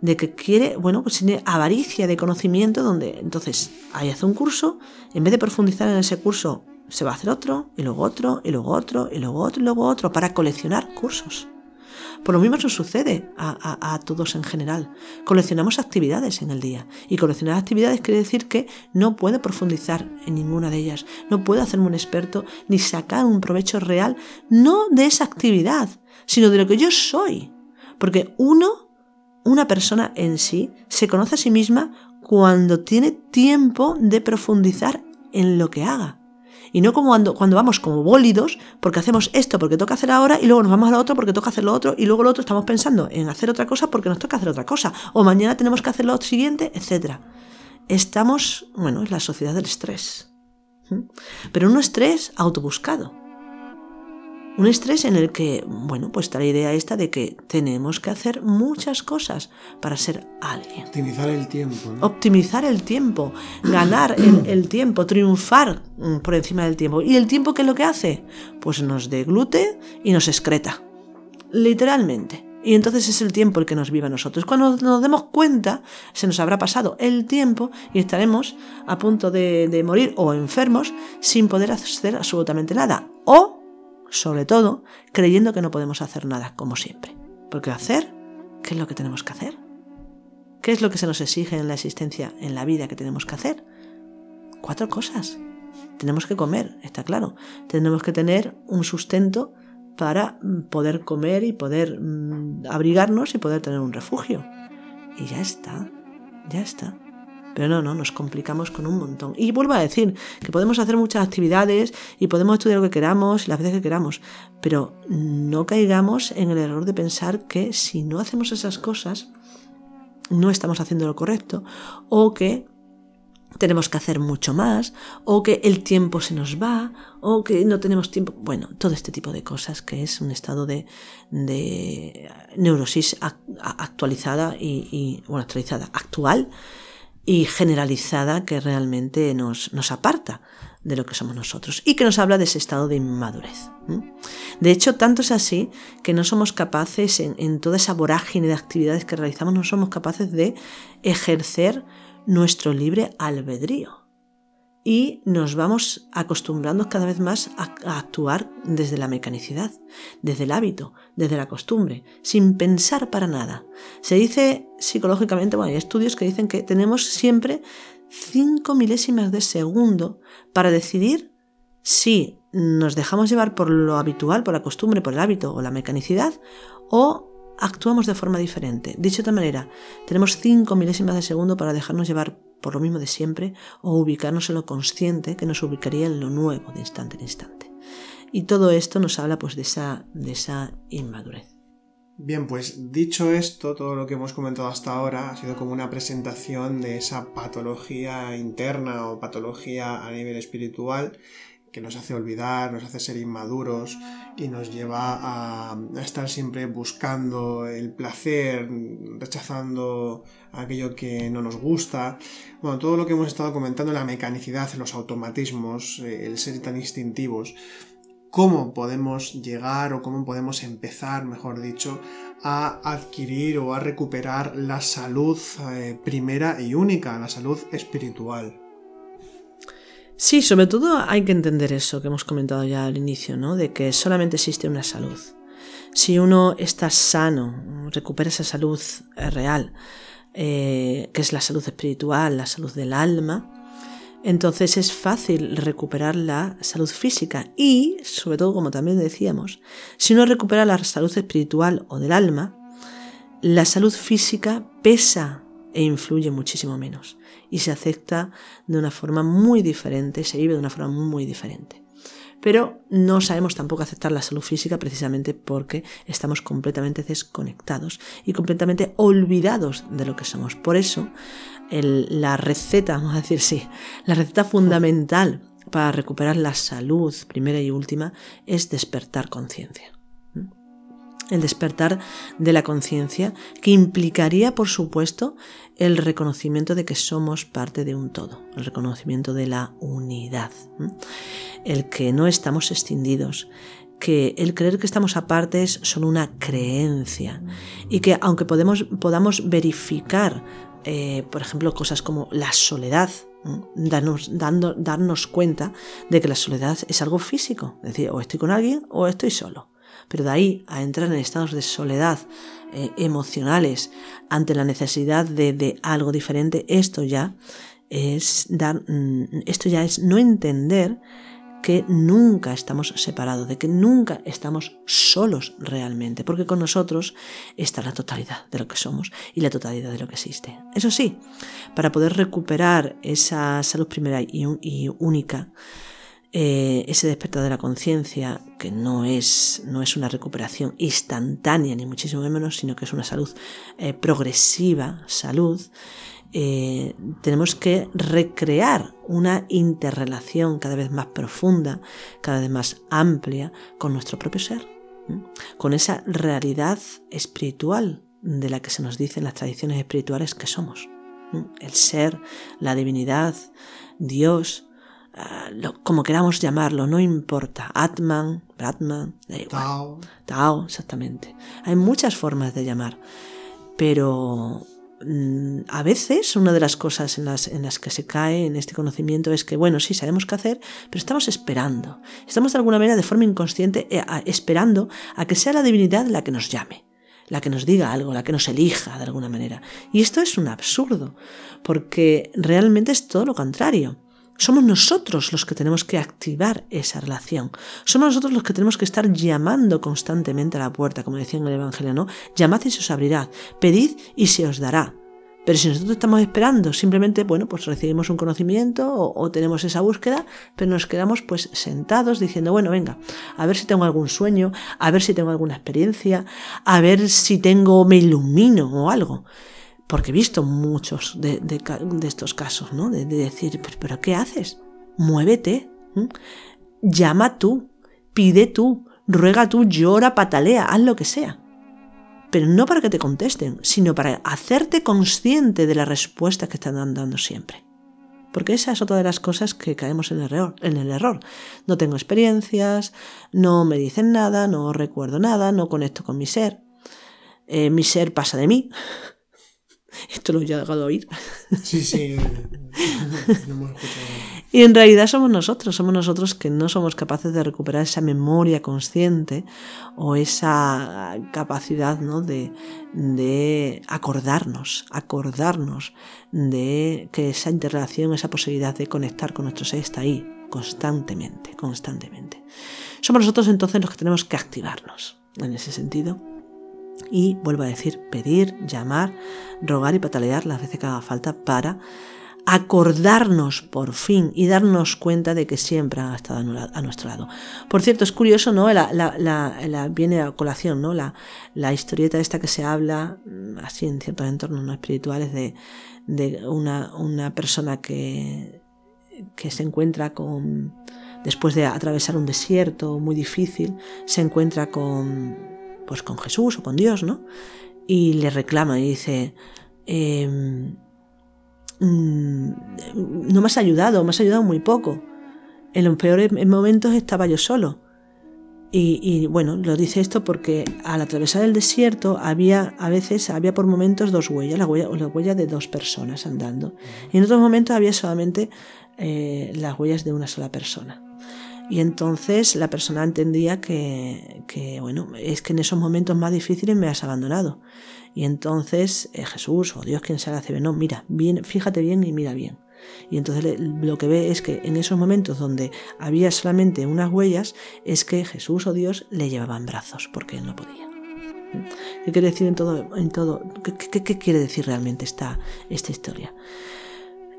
de que quiere, bueno, pues tiene avaricia de conocimiento, donde entonces ahí hace un curso, en vez de profundizar en ese curso, se va a hacer otro, y luego otro, y luego otro, y luego otro, y luego otro, para coleccionar cursos. Por lo mismo nos sucede a, todos en general. Coleccionamos actividades en el día. Y coleccionar actividades quiere decir que no puedo profundizar en ninguna de ellas. No puedo hacerme un experto ni sacar un provecho real, no de esa actividad, sino de lo que yo soy. Porque uno, una persona en sí, se conoce a sí misma cuando tiene tiempo de profundizar en lo que haga. Y no como cuando, cuando vamos como bólidos, porque hacemos esto porque toca hacer ahora y luego nos vamos a lo otro porque toca hacer lo otro y luego lo otro estamos pensando en hacer otra cosa porque nos toca hacer otra cosa. O mañana tenemos que hacer lo siguiente, etc. Estamos, bueno, es la sociedad del estrés. ¿Mm? Pero un estrés autobuscado. Un estrés en el que, bueno, pues está la idea esta de que tenemos que hacer muchas cosas para ser alguien. Optimizar el tiempo. Optimizar el tiempo, ganar el, tiempo, triunfar mm, por encima del tiempo. ¿Y el tiempo qué es lo que hace? Pues nos deglute y nos excreta. Literalmente. Y entonces es el tiempo el que nos vive a nosotros. Cuando nos demos cuenta, se nos habrá pasado el tiempo y estaremos a punto de, de morir o enfermos sin poder hacer absolutamente nada. O sobre todo creyendo que no podemos hacer nada, como siempre. Porque hacer, ¿qué es lo que tenemos que hacer? ¿Qué es lo que se nos exige en la existencia, en la vida que tenemos que hacer? Cuatro cosas. Tenemos que comer, está claro. Tenemos que tener un sustento para mm, poder comer y poder mm, abrigarnos y poder tener un refugio. Y ya está, ya está. Pero no, no, nos complicamos con un montón. Y vuelvo a decir que podemos hacer muchas actividades y podemos estudiar lo que queramos las veces que queramos, pero no caigamos en el error de pensar que si no hacemos esas cosas, no estamos haciendo lo correcto o que tenemos que hacer mucho más, o que el tiempo se nos va, o que no tenemos tiempo. Bueno, todo este tipo de cosas que es un estado de, de neurosis actualizada y, bueno, actualizada, actual y generalizada que realmente nos, nos aparta de lo que somos nosotros y que nos habla de ese estado de inmadurez. De hecho, tanto es así que no somos capaces, en, en, toda esa vorágine de actividades que realizamos, no somos capaces de ejercer nuestro libre albedrío. Y nos vamos acostumbrando cada vez más a, actuar desde la mecanicidad, desde el hábito, desde la costumbre, sin pensar para nada. Se dice psicológicamente, bueno, hay estudios que dicen que tenemos siempre cinco milésimas de segundo para decidir si nos dejamos llevar por lo habitual, por la costumbre, por el hábito o la mecanicidad, o actuamos de forma diferente. Dicho de otra manera, tenemos cinco milésimas de segundo para dejarnos llevar por lo mismo de siempre o ubicarnos en lo consciente que nos ubicaría en lo nuevo de instante en instante. Y todo esto nos habla pues de esa, de esa inmadurez. Bien, pues dicho esto, todo lo que hemos comentado hasta ahora ha sido como una presentación de esa patología interna o patología a nivel espiritual que nos hace olvidar, nos hace ser inmaduros y nos lleva a, estar siempre buscando el placer, rechazando aquello que no nos gusta. Bueno, todo lo que hemos estado comentando, la mecanicidad, los automatismos, eh, el ser tan instintivos. ¿Cómo podemos llegar o cómo podemos empezar, mejor dicho, a adquirir o a recuperar la salud eh, primera y única, la salud espiritual? Sí, sobre todo hay que entender eso que hemos comentado ya al inicio, ¿no? De que solamente existe una salud. Si uno está sano, recupera esa salud eh, real, eh, que es la salud espiritual, la salud del alma, entonces es fácil recuperar la salud física y, sobre todo, como también decíamos, si uno recupera la salud espiritual o del alma, la salud física pesa e influye muchísimo menos y se acepta de una forma muy diferente, se vive de una forma muy diferente. Pero no sabemos tampoco aceptar la salud física precisamente porque estamos completamente desconectados y completamente olvidados de lo que somos. Por eso, la receta, vamos a decir sí, la receta fundamental para recuperar la salud primera y última es despertar conciencia el despertar de la conciencia, que implicaría, por supuesto, el reconocimiento de que somos parte de un todo, el reconocimiento de la unidad, el que no estamos extinguidos, que el creer que estamos aparte es solo una creencia y que aunque podemos, podamos verificar, eh, por ejemplo, cosas como la soledad, darnos, darnos cuenta de que la soledad es algo físico, es decir, o estoy con alguien o estoy solo. Pero de ahí a entrar en estados de soledad eh, emocionales ante la necesidad de, algo diferente, esto ya es dar, mm, esto ya es no entender que nunca estamos separados, de que nunca estamos solos realmente, porque con nosotros está la totalidad de lo que somos y la totalidad de lo que existe. Eso sí, para poder recuperar esa salud primera y única, eh, ese despertar de la conciencia, que no es, no es una recuperación instantánea, ni muchísimo menos, sino que es una salud eh, progresiva, salud, eh, tenemos que recrear una interrelación cada vez más profunda, cada vez más amplia con nuestro propio ser, con esa realidad espiritual de la que se nos dice en las tradiciones espirituales que somos. El ser, la divinidad, Dios, Ah, como queramos llamarlo, no importa. Atman, Bratman, da igual. Tao. Tao, exactamente. Hay muchas formas de llamar, pero mm, a veces una de las cosas en las, en las que se cae en este conocimiento es que, bueno, sí, sabemos qué hacer, pero estamos esperando. Estamos de alguna manera de forma inconsciente eh, esperando a que sea la divinidad la que nos llame la que nos diga algo, la que nos elija de alguna manera. Y esto es un absurdo, porque realmente es todo lo contrario. Somos nosotros los que tenemos que activar esa relación. Somos nosotros los que tenemos que estar llamando constantemente a la puerta, como decía en el Evangelio, ¿no? Llamad y se os abrirá, pedid y se os dará. Pero si nosotros estamos esperando, simplemente, bueno, pues recibimos un conocimiento o, o, tenemos esa búsqueda, pero nos quedamos pues sentados diciendo, bueno, venga, a ver si tengo algún sueño, a ver si tengo alguna experiencia, a ver si tengo, me ilumino o algo. Porque he visto muchos de, estos casos, ¿no? De, decir, ¿pero, qué haces? Muévete, llama tú, pide tú, ruega tú, llora, patalea, haz lo que sea. Pero no para que te contesten, sino para hacerte consciente de la respuesta que están dando siempre. Porque esa es otra de las cosas que caemos en el, error, en el error. No tengo experiencias, no me dicen nada, no recuerdo nada, no conecto con mi ser. Eh, mi ser pasa de mí. Esto lo he llegado a oír. Sí, sí. y en realidad somos nosotros, somos nosotros que no somos capaces de recuperar esa memoria consciente o esa capacidad ¿no? de, de acordarnos, acordarnos de que esa interrelación, esa posibilidad de conectar con nuestro ser está ahí constantemente, constantemente. Somos nosotros entonces los que tenemos que activarnos en ese sentido y vuelvo a decir, pedir, llamar, rogar y patalear las veces que haga falta para acordarnos por fin y darnos cuenta de que siempre han estado a nuestro lado. Por cierto, es curioso, ¿no? La, la, viene a colación, ¿no? La, la, historieta esta que se habla, mm, así en ciertos entornos no espirituales, de, de una, una persona que, que se encuentra con, después de atravesar un desierto muy difícil, se encuentra con pues con Jesús o con Dios, ¿no? Y le reclama y dice, em, mm, no me has ayudado, me has ayudado muy poco. En los peores momentos estaba yo solo. Y, bueno, lo dice esto porque al atravesar el desierto había, a veces, había por momentos dos huellas, la huella, la huella de dos personas andando. Y en otros momentos había solamente eh, las huellas de una sola persona. Y entonces la persona entendía que, bueno, es que en esos momentos más difíciles me has abandonado. Y entonces eh, Jesús o Dios, quien sea, hace, no, mira, bien, fíjate bien y mira bien. Y entonces lo que ve es que en esos momentos donde había solamente unas huellas, es que Jesús o Dios le llevaba en brazos, porque él no podía. ¿Qué quiere decir en todo? En todo ¿qué, quiere decir realmente esta, esta historia?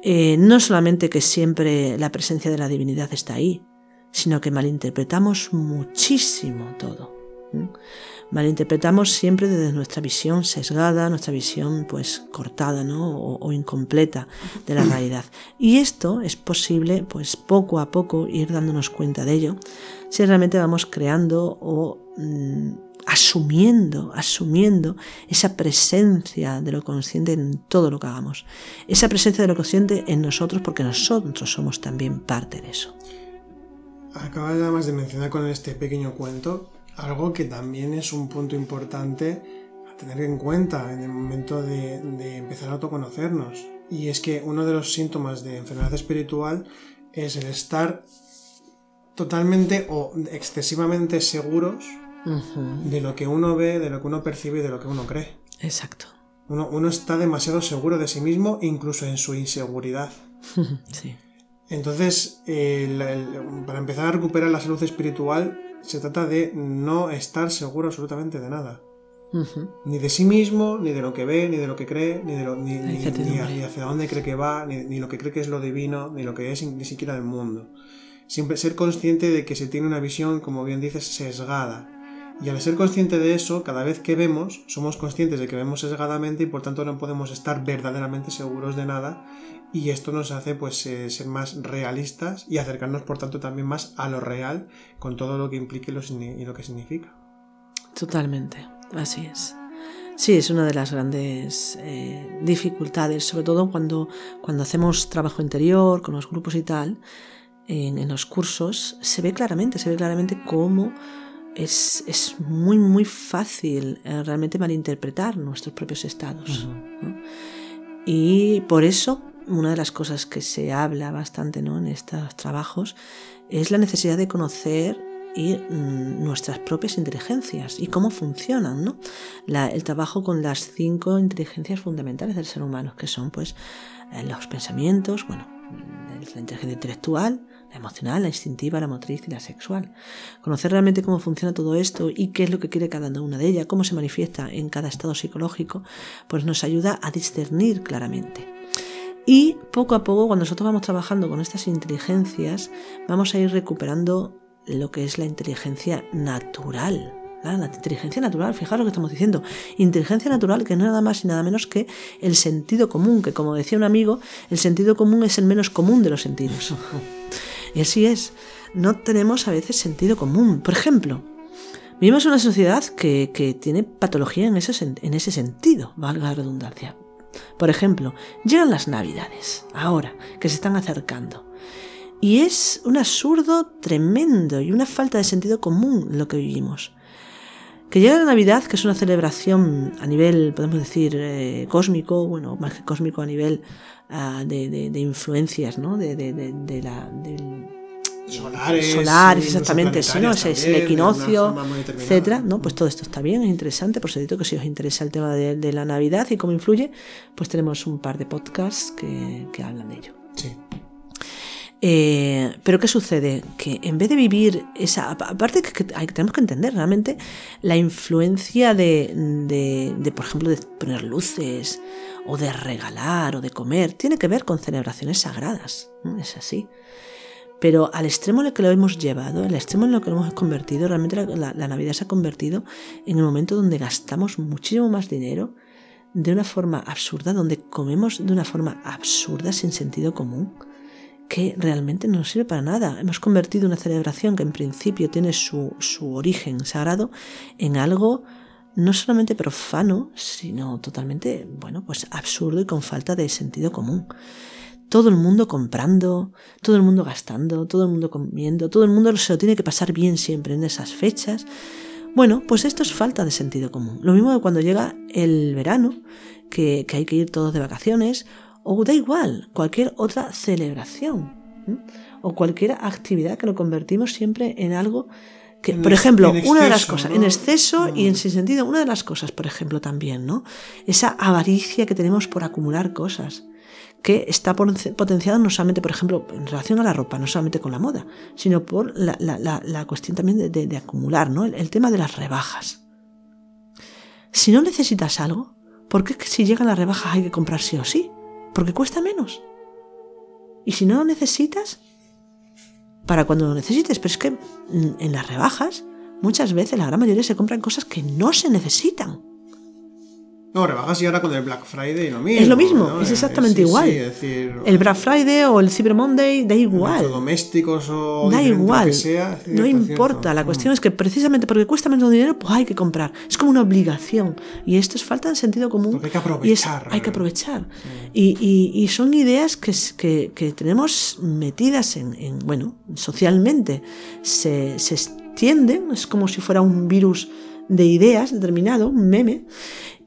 Eh, no solamente que siempre la presencia de la divinidad está ahí, sino que malinterpretamos muchísimo todo. Malinterpretamos siempre desde nuestra visión sesgada, nuestra visión pues cortada ¿no? o, incompleta de la realidad. Y esto es posible pues poco a poco ir dándonos cuenta de ello si realmente vamos creando o mm, asumiendo, asumiendo esa presencia de lo consciente en todo lo que hagamos. Esa presencia de lo consciente en nosotros porque nosotros somos también parte de eso. Acabas además de mencionar con este pequeño cuento algo que también es un punto importante a tener en cuenta en el momento de, empezar a autoconocernos. Y es que uno de los síntomas de enfermedad espiritual es el estar totalmente o excesivamente seguros de lo que uno ve, de lo que uno percibe y de lo que uno cree. Exacto. Uno, uno está demasiado seguro de sí mismo, incluso en su inseguridad. sí. Entonces, para empezar a recuperar la salud espiritual, se trata de no estar seguro absolutamente de nada. Ni de sí mismo, ni de lo que ve, ni de lo que cree, ni, de lo, ni, hacia dónde cree que va, ni, lo que cree que es lo divino, ni lo que es ni siquiera el mundo. Siempre ser consciente de que se tiene una visión, como bien dices, sesgada. Y al ser consciente de eso, cada vez que vemos, somos conscientes de que vemos sesgadamente y por tanto no podemos estar verdaderamente seguros de nada y esto nos hace pues eh, ser más realistas y acercarnos por tanto también más a lo real con todo lo que implique y lo que significa. Totalmente, así es. Sí, es una de las grandes eh, dificultades, sobre todo cuando, cuando hacemos trabajo interior con los grupos y tal, en, los cursos, se ve claramente, se ve claramente cómo es, es muy, muy fácil eh, realmente malinterpretar nuestros propios estados. Y por eso una de las cosas que se habla bastante ¿no? en estos trabajos es la necesidad de conocer y, mm, nuestras propias inteligencias y cómo funcionan. ¿no? el trabajo con las cinco inteligencias fundamentales del ser humano, que son pues eh, los pensamientos, bueno, la inteligencia intelectual, la emocional, la instintiva, la motriz y la sexual. Conocer realmente cómo funciona todo esto y qué es lo que quiere cada una de ellas, cómo se manifiesta en cada estado psicológico, pues nos ayuda a discernir claramente. Y poco a poco, cuando nosotros vamos trabajando con estas inteligencias, vamos a ir recuperando lo que es la inteligencia natural, La, inteligencia natural, fijaos lo que estamos diciendo. Inteligencia natural que no es nada más y nada menos que el sentido común, que como decía un amigo, el sentido común es el menos común de los sentidos. y así es. No tenemos a veces sentido común. Por ejemplo, vivimos una sociedad que, que tiene patología en ese, en ese sentido, valga la redundancia. Por ejemplo, llegan las navidades, ahora, que se están acercando. Y es un absurdo tremendo y una falta de sentido común lo que vivimos. Que llega la Navidad, que es una celebración a nivel, podemos decir, eh, cósmico, bueno, más que cósmico, a nivel ah, de, influencias, ¿no? De, de la, solares, solares exactamente, sí, ¿no? es el equinoccio, etcétera, ¿no? Pues todo esto está bien, es interesante, por eso que si os interesa el tema de, la Navidad y cómo influye, pues tenemos un par de podcasts que, que hablan de ello. Sí. Eh, pero ¿qué sucede? Que en vez de vivir esa... Aparte que, tenemos que entender realmente la influencia de, de, por ejemplo, de poner luces o de regalar o de comer, tiene que ver con celebraciones sagradas. Es así. Pero al extremo en el que lo hemos llevado, al extremo en lo que lo hemos convertido, realmente la, la Navidad se ha convertido en el momento donde gastamos muchísimo más dinero de una forma absurda, donde comemos de una forma absurda, sin sentido común que realmente no nos sirve para nada. Hemos convertido una celebración que en principio tiene su, su origen sagrado en algo no solamente profano, sino totalmente, bueno, pues absurdo y con falta de sentido común. Todo el mundo comprando, todo el mundo gastando, todo el mundo comiendo, todo el mundo se lo tiene que pasar bien siempre en esas fechas. Bueno, pues esto es falta de sentido común. Lo mismo que cuando llega el verano, que, que hay que ir todos de vacaciones, o da igual, cualquier otra celebración o cualquier actividad que lo convertimos siempre en algo que, por ejemplo, una de las cosas, en exceso y en mm. sin sentido, una de las cosas, por ejemplo, también, ¿no? Esa avaricia que tenemos por acumular cosas, que está potenciada no solamente, por ejemplo, en relación a la ropa, no solamente con la moda, sino por la, la, la, cuestión también de, de, acumular, ¿no? El, el, tema de las rebajas. Si no necesitas algo, ¿por qué si llegan las rebajas hay que comprar sí o sí? porque cuesta menos. Y si no lo necesitas, para cuando lo necesites, pero es que en las rebajas muchas veces la gran mayoría se compran cosas que no se necesitan. No, rebajas y ahora con el Black Friday lo mismo. Es lo mismo, es exactamente igual. el Black Friday o el Cyber Monday da igual. domésticos o da igual. no importa. La cuestión es que precisamente porque cuesta menos dinero, pues hay que comprar. Es como una obligación. Y esto es falta de sentido común. Porque hay que aprovechar. hay que aprovechar. Y, y, son ideas que, que, que tenemos metidas en, en, bueno, socialmente. Se, se extienden, es como si fuera un virus de ideas determinado, un meme,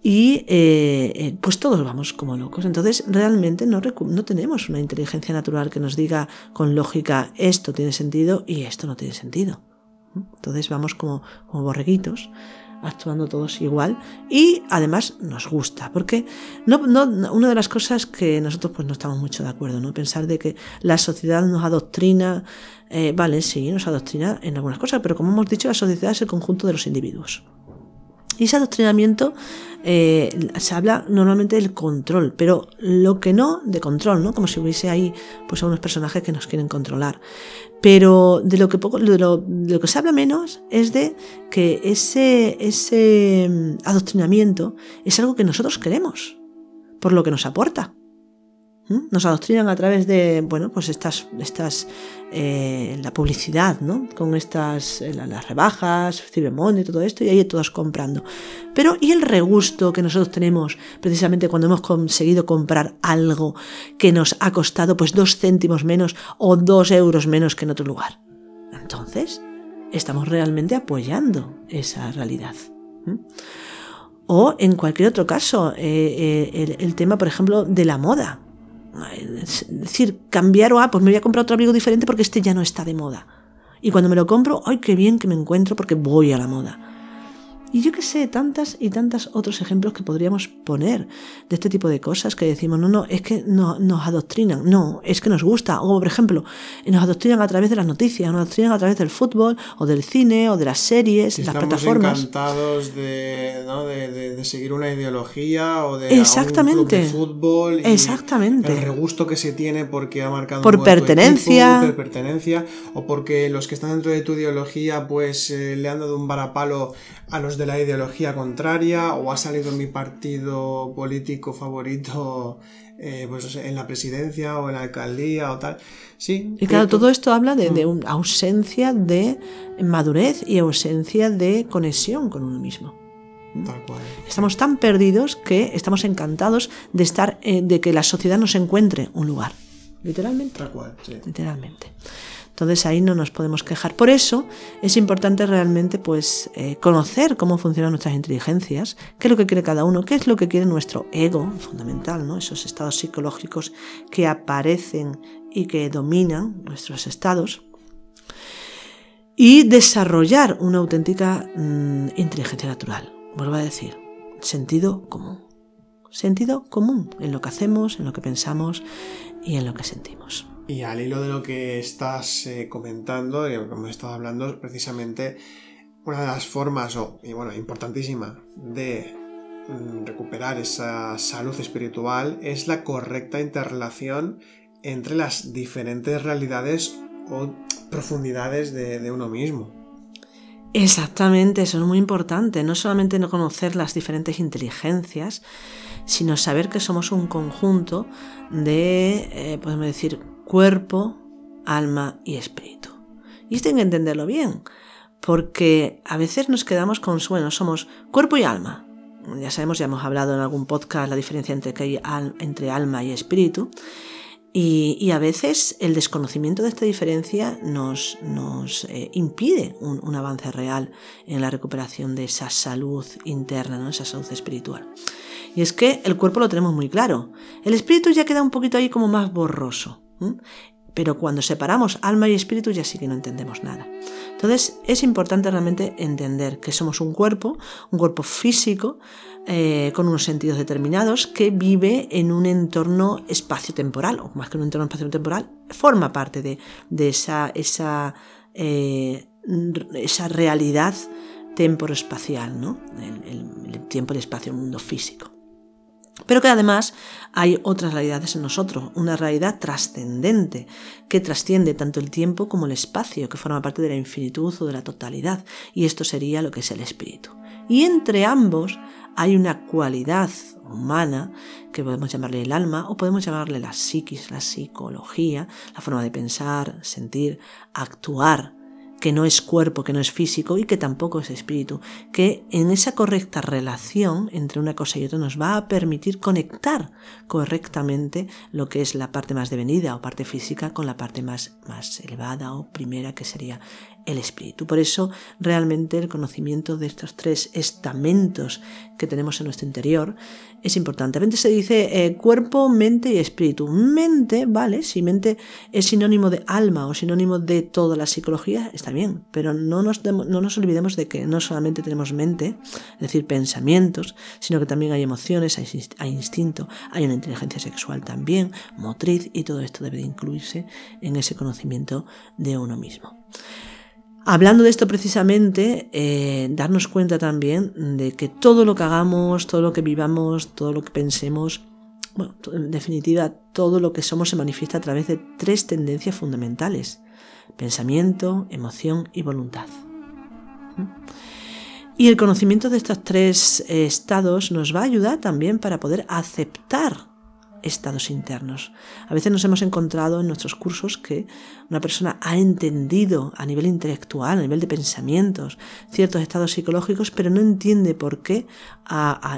y eh, eh, pues todos vamos como locos. Entonces realmente no, no tenemos una inteligencia natural que nos diga con lógica esto tiene sentido y esto no tiene sentido. Entonces vamos como, como borreguitos actuando todos igual y además nos gusta porque no, no, una de las cosas que nosotros pues no estamos mucho de acuerdo no pensar de que la sociedad nos adoctrina eh, vale sí nos adoctrina en algunas cosas pero como hemos dicho la sociedad es el conjunto de los individuos y ese adoctrinamiento eh, se habla normalmente del control, pero lo que no, de control, ¿no? Como si hubiese ahí pues a unos personajes que nos quieren controlar. Pero de lo que poco, de lo, de lo que se habla menos es de que ese, ese mm, adoctrinamiento es algo que nosotros queremos, por lo que nos aporta. ¿Mm? Nos adoctrinan a través de, bueno, pues estas, estas eh, la publicidad, ¿no? Con estas, eh, las rebajas, Cybermoney y todo esto, y ahí todos comprando. Pero, ¿y el regusto que nosotros tenemos precisamente cuando hemos conseguido comprar algo que nos ha costado pues dos céntimos menos o dos euros menos que en otro lugar? Entonces, estamos realmente apoyando esa realidad. O en cualquier otro caso, eh, el tema, por ejemplo, de la moda. Es decir, cambiar o, ah, pues me voy a comprar otro abrigo diferente porque este ya no está de moda. Y cuando me lo compro, ¡ay, qué bien que me encuentro porque voy a la moda! Y yo que sé, tantas y tantas otros ejemplos que podríamos poner de este tipo de cosas que decimos, no, no, es que no, nos adoctrinan, no, es que nos gusta. O, por ejemplo, nos adoctrinan a través de las noticias, nos adoctrinan a través del fútbol, o del cine, o de las series, las plataformas. encantados de, ¿no? de, de, seguir una ideología o de, Exactamente. Un club de fútbol. Y Exactamente. El regusto que se tiene porque ha marcado por pertenencia. por pertenencia, o porque los que están dentro de tu ideología, pues eh, le han dado un varapalo a los de la ideología contraria, o ha salido mi partido político favorito eh, pues, en la presidencia o en la alcaldía o tal. Sí. Y claro, todo esto habla de, de una ausencia de madurez y ausencia de conexión con uno mismo. Tal cual. Estamos tan perdidos que estamos encantados de estar, eh, de que la sociedad nos encuentre un lugar. Literalmente. Tal cual, sí. Literalmente. Entonces ahí no nos podemos quejar. Por eso es importante realmente pues eh, conocer cómo funcionan nuestras inteligencias, qué es lo que quiere cada uno, qué es lo que quiere nuestro ego, fundamental, ¿no? Esos estados psicológicos que aparecen y que dominan nuestros estados. Y desarrollar una auténtica mmm, inteligencia natural. Vuelvo a decir, sentido común. Sentido común en lo que hacemos, en lo que pensamos y en lo que sentimos. Y al hilo de lo que estás eh, comentando, de lo que hemos estado hablando, precisamente una de las formas, o, y bueno, importantísima, de mm, recuperar esa salud espiritual es la correcta interrelación entre las diferentes realidades o profundidades de, uno mismo. Exactamente, eso es muy importante. No solamente no conocer las diferentes inteligencias, sino saber que somos un conjunto de, eh, podemos decir, cuerpo, alma y espíritu. Y esto hay que entenderlo bien, porque a veces nos quedamos con, bueno, somos cuerpo y alma. Ya sabemos, ya hemos hablado en algún podcast la diferencia entre, entre alma y espíritu. Y, y, a veces el desconocimiento de esta diferencia nos, nos eh, impide un, un, avance real en la recuperación de esa salud interna, ¿no? esa salud espiritual. Y es que el cuerpo lo tenemos muy claro. El espíritu ya queda un poquito ahí como más borroso. Pero cuando separamos alma y espíritu ya sí que no entendemos nada. Entonces es importante realmente entender que somos un cuerpo, un cuerpo físico, eh, con unos sentidos determinados, que vive en un entorno espacio-temporal, o más que un entorno espacio-temporal, forma parte de, eh, esa realidad temporoespacial, ¿no? el, el, el tiempo, el espacio, el mundo físico. Pero que además hay otras realidades en nosotros, una realidad trascendente que trasciende tanto el tiempo como el espacio, que forma parte de la infinitud o de la totalidad, y esto sería lo que es el espíritu. Y entre ambos hay una cualidad humana que podemos llamarle el alma o podemos llamarle la psiquis, la psicología, la forma de pensar, sentir, actuar, que no es cuerpo, que no es físico y que tampoco es espíritu, que en esa correcta relación entre una cosa y otra nos va a permitir conectar correctamente lo que es la parte más devenida o parte física con la parte más, más elevada o primera que sería el espíritu. Por eso realmente el conocimiento de estos tres estamentos que tenemos en nuestro interior es importante. A veces se dice eh, cuerpo, mente y espíritu. Mente, vale, si mente es sinónimo de alma o sinónimo de toda la psicología, está bien, pero no nos, no nos olvidemos de que no solamente tenemos mente, es decir, pensamientos, sino que también hay emociones, hay, instinto, hay una inteligencia sexual también, motriz, y todo esto debe de incluirse en ese conocimiento de uno mismo. Hablando de esto precisamente, eh, darnos cuenta también de que todo lo que hagamos, todo lo que vivamos, todo lo que pensemos, bueno, en definitiva, todo lo que somos se manifiesta a través de tres tendencias fundamentales. Pensamiento, emoción y voluntad. Y el conocimiento de estos tres estados nos va a ayudar también para poder aceptar estados internos. A veces nos hemos encontrado en nuestros cursos que una persona ha entendido a nivel intelectual, a nivel de pensamientos, ciertos estados psicológicos, pero no entiende por qué,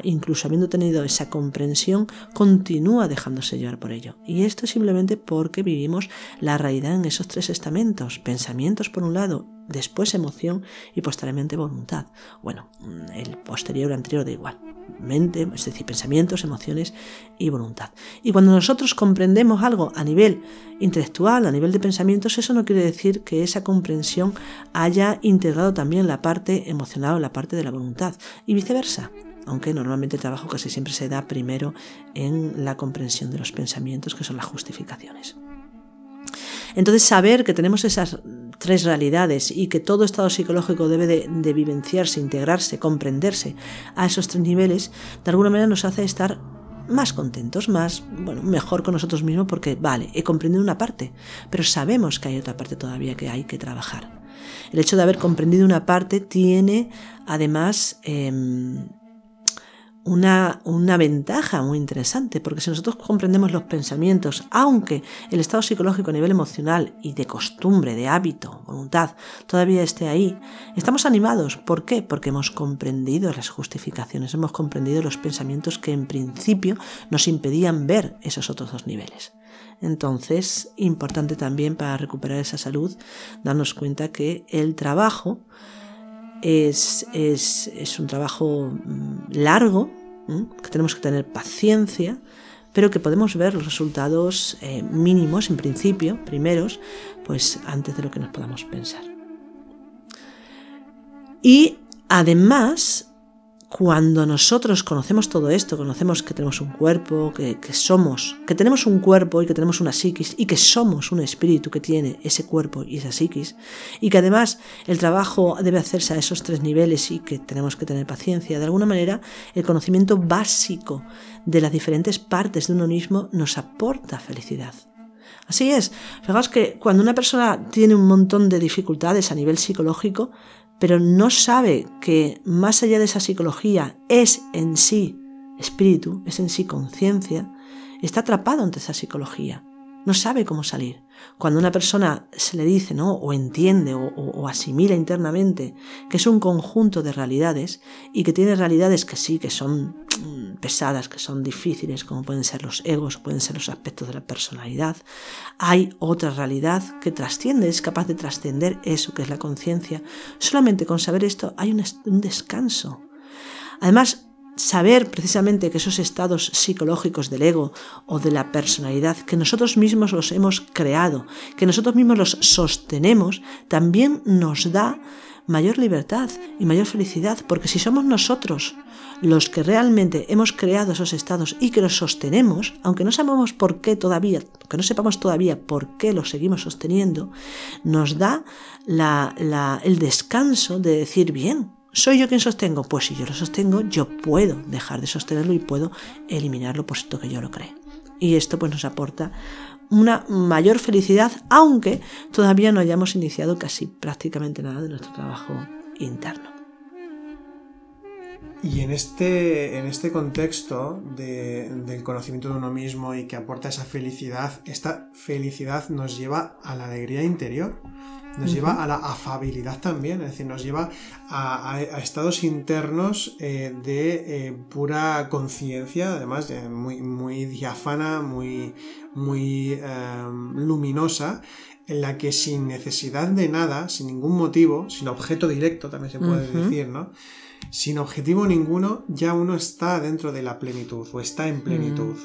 incluso habiendo tenido esa comprensión, continúa dejándose llevar por ello. Y esto simplemente porque vivimos la realidad en esos tres estamentos, pensamientos por un lado, después emoción y posteriormente voluntad. Bueno, el posterior anterior da igual. Mente, es decir, pensamientos, emociones y voluntad. Y cuando nosotros comprendemos algo a nivel intelectual, a nivel de pensamientos, eso no quiere decir que esa comprensión haya integrado también la parte emocional la parte de la voluntad y viceversa aunque normalmente el trabajo casi siempre se da primero en la comprensión de los pensamientos, que son las justificaciones. Entonces, saber que tenemos esas tres realidades y que todo estado psicológico debe de, vivenciarse, integrarse, comprenderse a esos tres niveles, de alguna manera nos hace estar más contentos, más, bueno, mejor con nosotros mismos porque, vale, he comprendido una parte, pero sabemos que hay otra parte todavía que hay que trabajar. El hecho de haber comprendido una parte tiene, además, em, una, una, ventaja muy interesante, porque si nosotros comprendemos los pensamientos, aunque el estado psicológico a nivel emocional y de costumbre, de hábito, voluntad, todavía esté ahí, estamos animados. ¿Por qué? Porque hemos comprendido las justificaciones, hemos comprendido los pensamientos que en principio nos impedían ver esos otros dos niveles. Entonces, importante también para recuperar esa salud, darnos cuenta que el trabajo es, es, un trabajo mm, largo, que tenemos que tener paciencia, pero que podemos ver los resultados eh, mínimos, en principio, primeros, pues antes de lo que nos podamos pensar. Y además, cuando nosotros conocemos todo esto, conocemos que tenemos un cuerpo, que, somos, que tenemos un cuerpo y que tenemos una psiquis y que somos un espíritu que tiene ese cuerpo y esa psiquis y que además el trabajo debe hacerse a esos tres niveles y que tenemos que tener paciencia, de alguna manera el conocimiento básico de las diferentes partes de uno mismo nos aporta felicidad. Así es, fijaos que cuando una persona tiene un montón de dificultades a nivel psicológico, pero no sabe que más allá de esa psicología es en sí espíritu, es en sí conciencia, está atrapado ante esa psicología. No sabe cómo salir. Cuando una persona se le dice, ¿no? O entiende o, asimila internamente que es un conjunto de realidades y que tiene realidades que sí, que son mm, pesadas, que son difíciles, como pueden ser los egos, pueden ser los aspectos de la personalidad, hay otra realidad que trasciende, es capaz de trascender eso que es la conciencia. Solamente con saber esto hay un descanso. Además, saber precisamente que esos estados psicológicos del ego o de la personalidad, que nosotros mismos los hemos creado, que nosotros mismos los sostenemos, también nos da mayor libertad y mayor felicidad, porque si somos nosotros los que realmente hemos creado esos estados y que los sostenemos, aunque no sabemos por qué todavía, que no sepamos todavía por qué los seguimos sosteniendo, nos da el descanso de decir, bien, ¿Soy yo quien sostengo? Pues si yo lo sostengo, yo puedo dejar de sostenerlo y puedo eliminarlo puesto que yo lo creo. Y esto pues nos aporta una mayor felicidad, aunque todavía no hayamos iniciado casi prácticamente nada de nuestro trabajo interno. Y en este, en este contexto del conocimiento de uno mismo y que aporta esa felicidad, esta felicidad nos lleva a la alegría interior nos lleva a la afabilidad también, es decir, nos lleva a, estados internos eh, de eh, pura conciencia, además muy, muy diáfana, muy, muy em, luminosa, en la que sin necesidad de nada, sin ningún motivo, sin objeto directo también se puede decir, ¿no? Sin objetivo ninguno, ya uno está dentro de la plenitud o está en plenitud.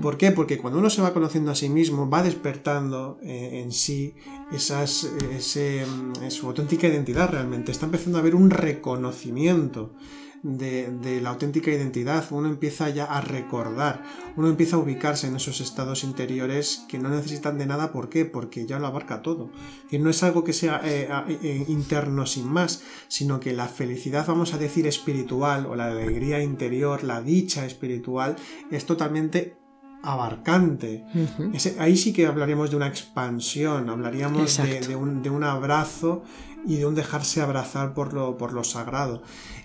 ¿Por qué? Porque cuando uno se va conociendo a sí mismo, va despertando eh, en sí esas, mm, su auténtica identidad realmente. Está empezando a haber un reconocimiento de, la auténtica identidad, uno empieza ya a recordar, uno empieza a ubicarse en esos estados interiores que no necesitan de nada, ¿por qué? Porque ya lo abarca todo. Y no es algo que sea eh, eh, interno sin más, sino que la felicidad, vamos a decir, espiritual, o la alegría interior, la dicha espiritual, es totalmente abarcante. ahí sí que hablaríamos de una expansión, hablaríamos de, un, de, un, abrazo y de un dejarse abrazar por lo, por lo sagrado.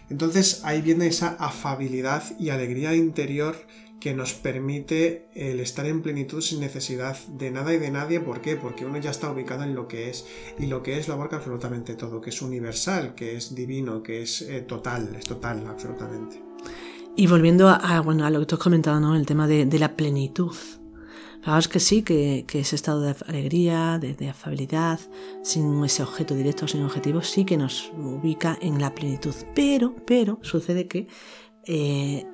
Entonces ahí viene esa afabilidad y alegría interior que nos permite el estar en plenitud sin necesidad de nada y de nadie. ¿Por qué? Porque uno ya está ubicado en lo que es. Y lo que es lo abarca absolutamente todo, que es universal, que es divino, que es eh, total, es total, absolutamente. Y volviendo a, bueno, a lo que tú has comentado, ¿no? El tema de, de la plenitud. Fijaos que sí, que, ese estado de alegría, de, afabilidad, sin ese objeto directo, sin objetivo, sí que nos ubica en la plenitud. Pero, pero, sucede que eh,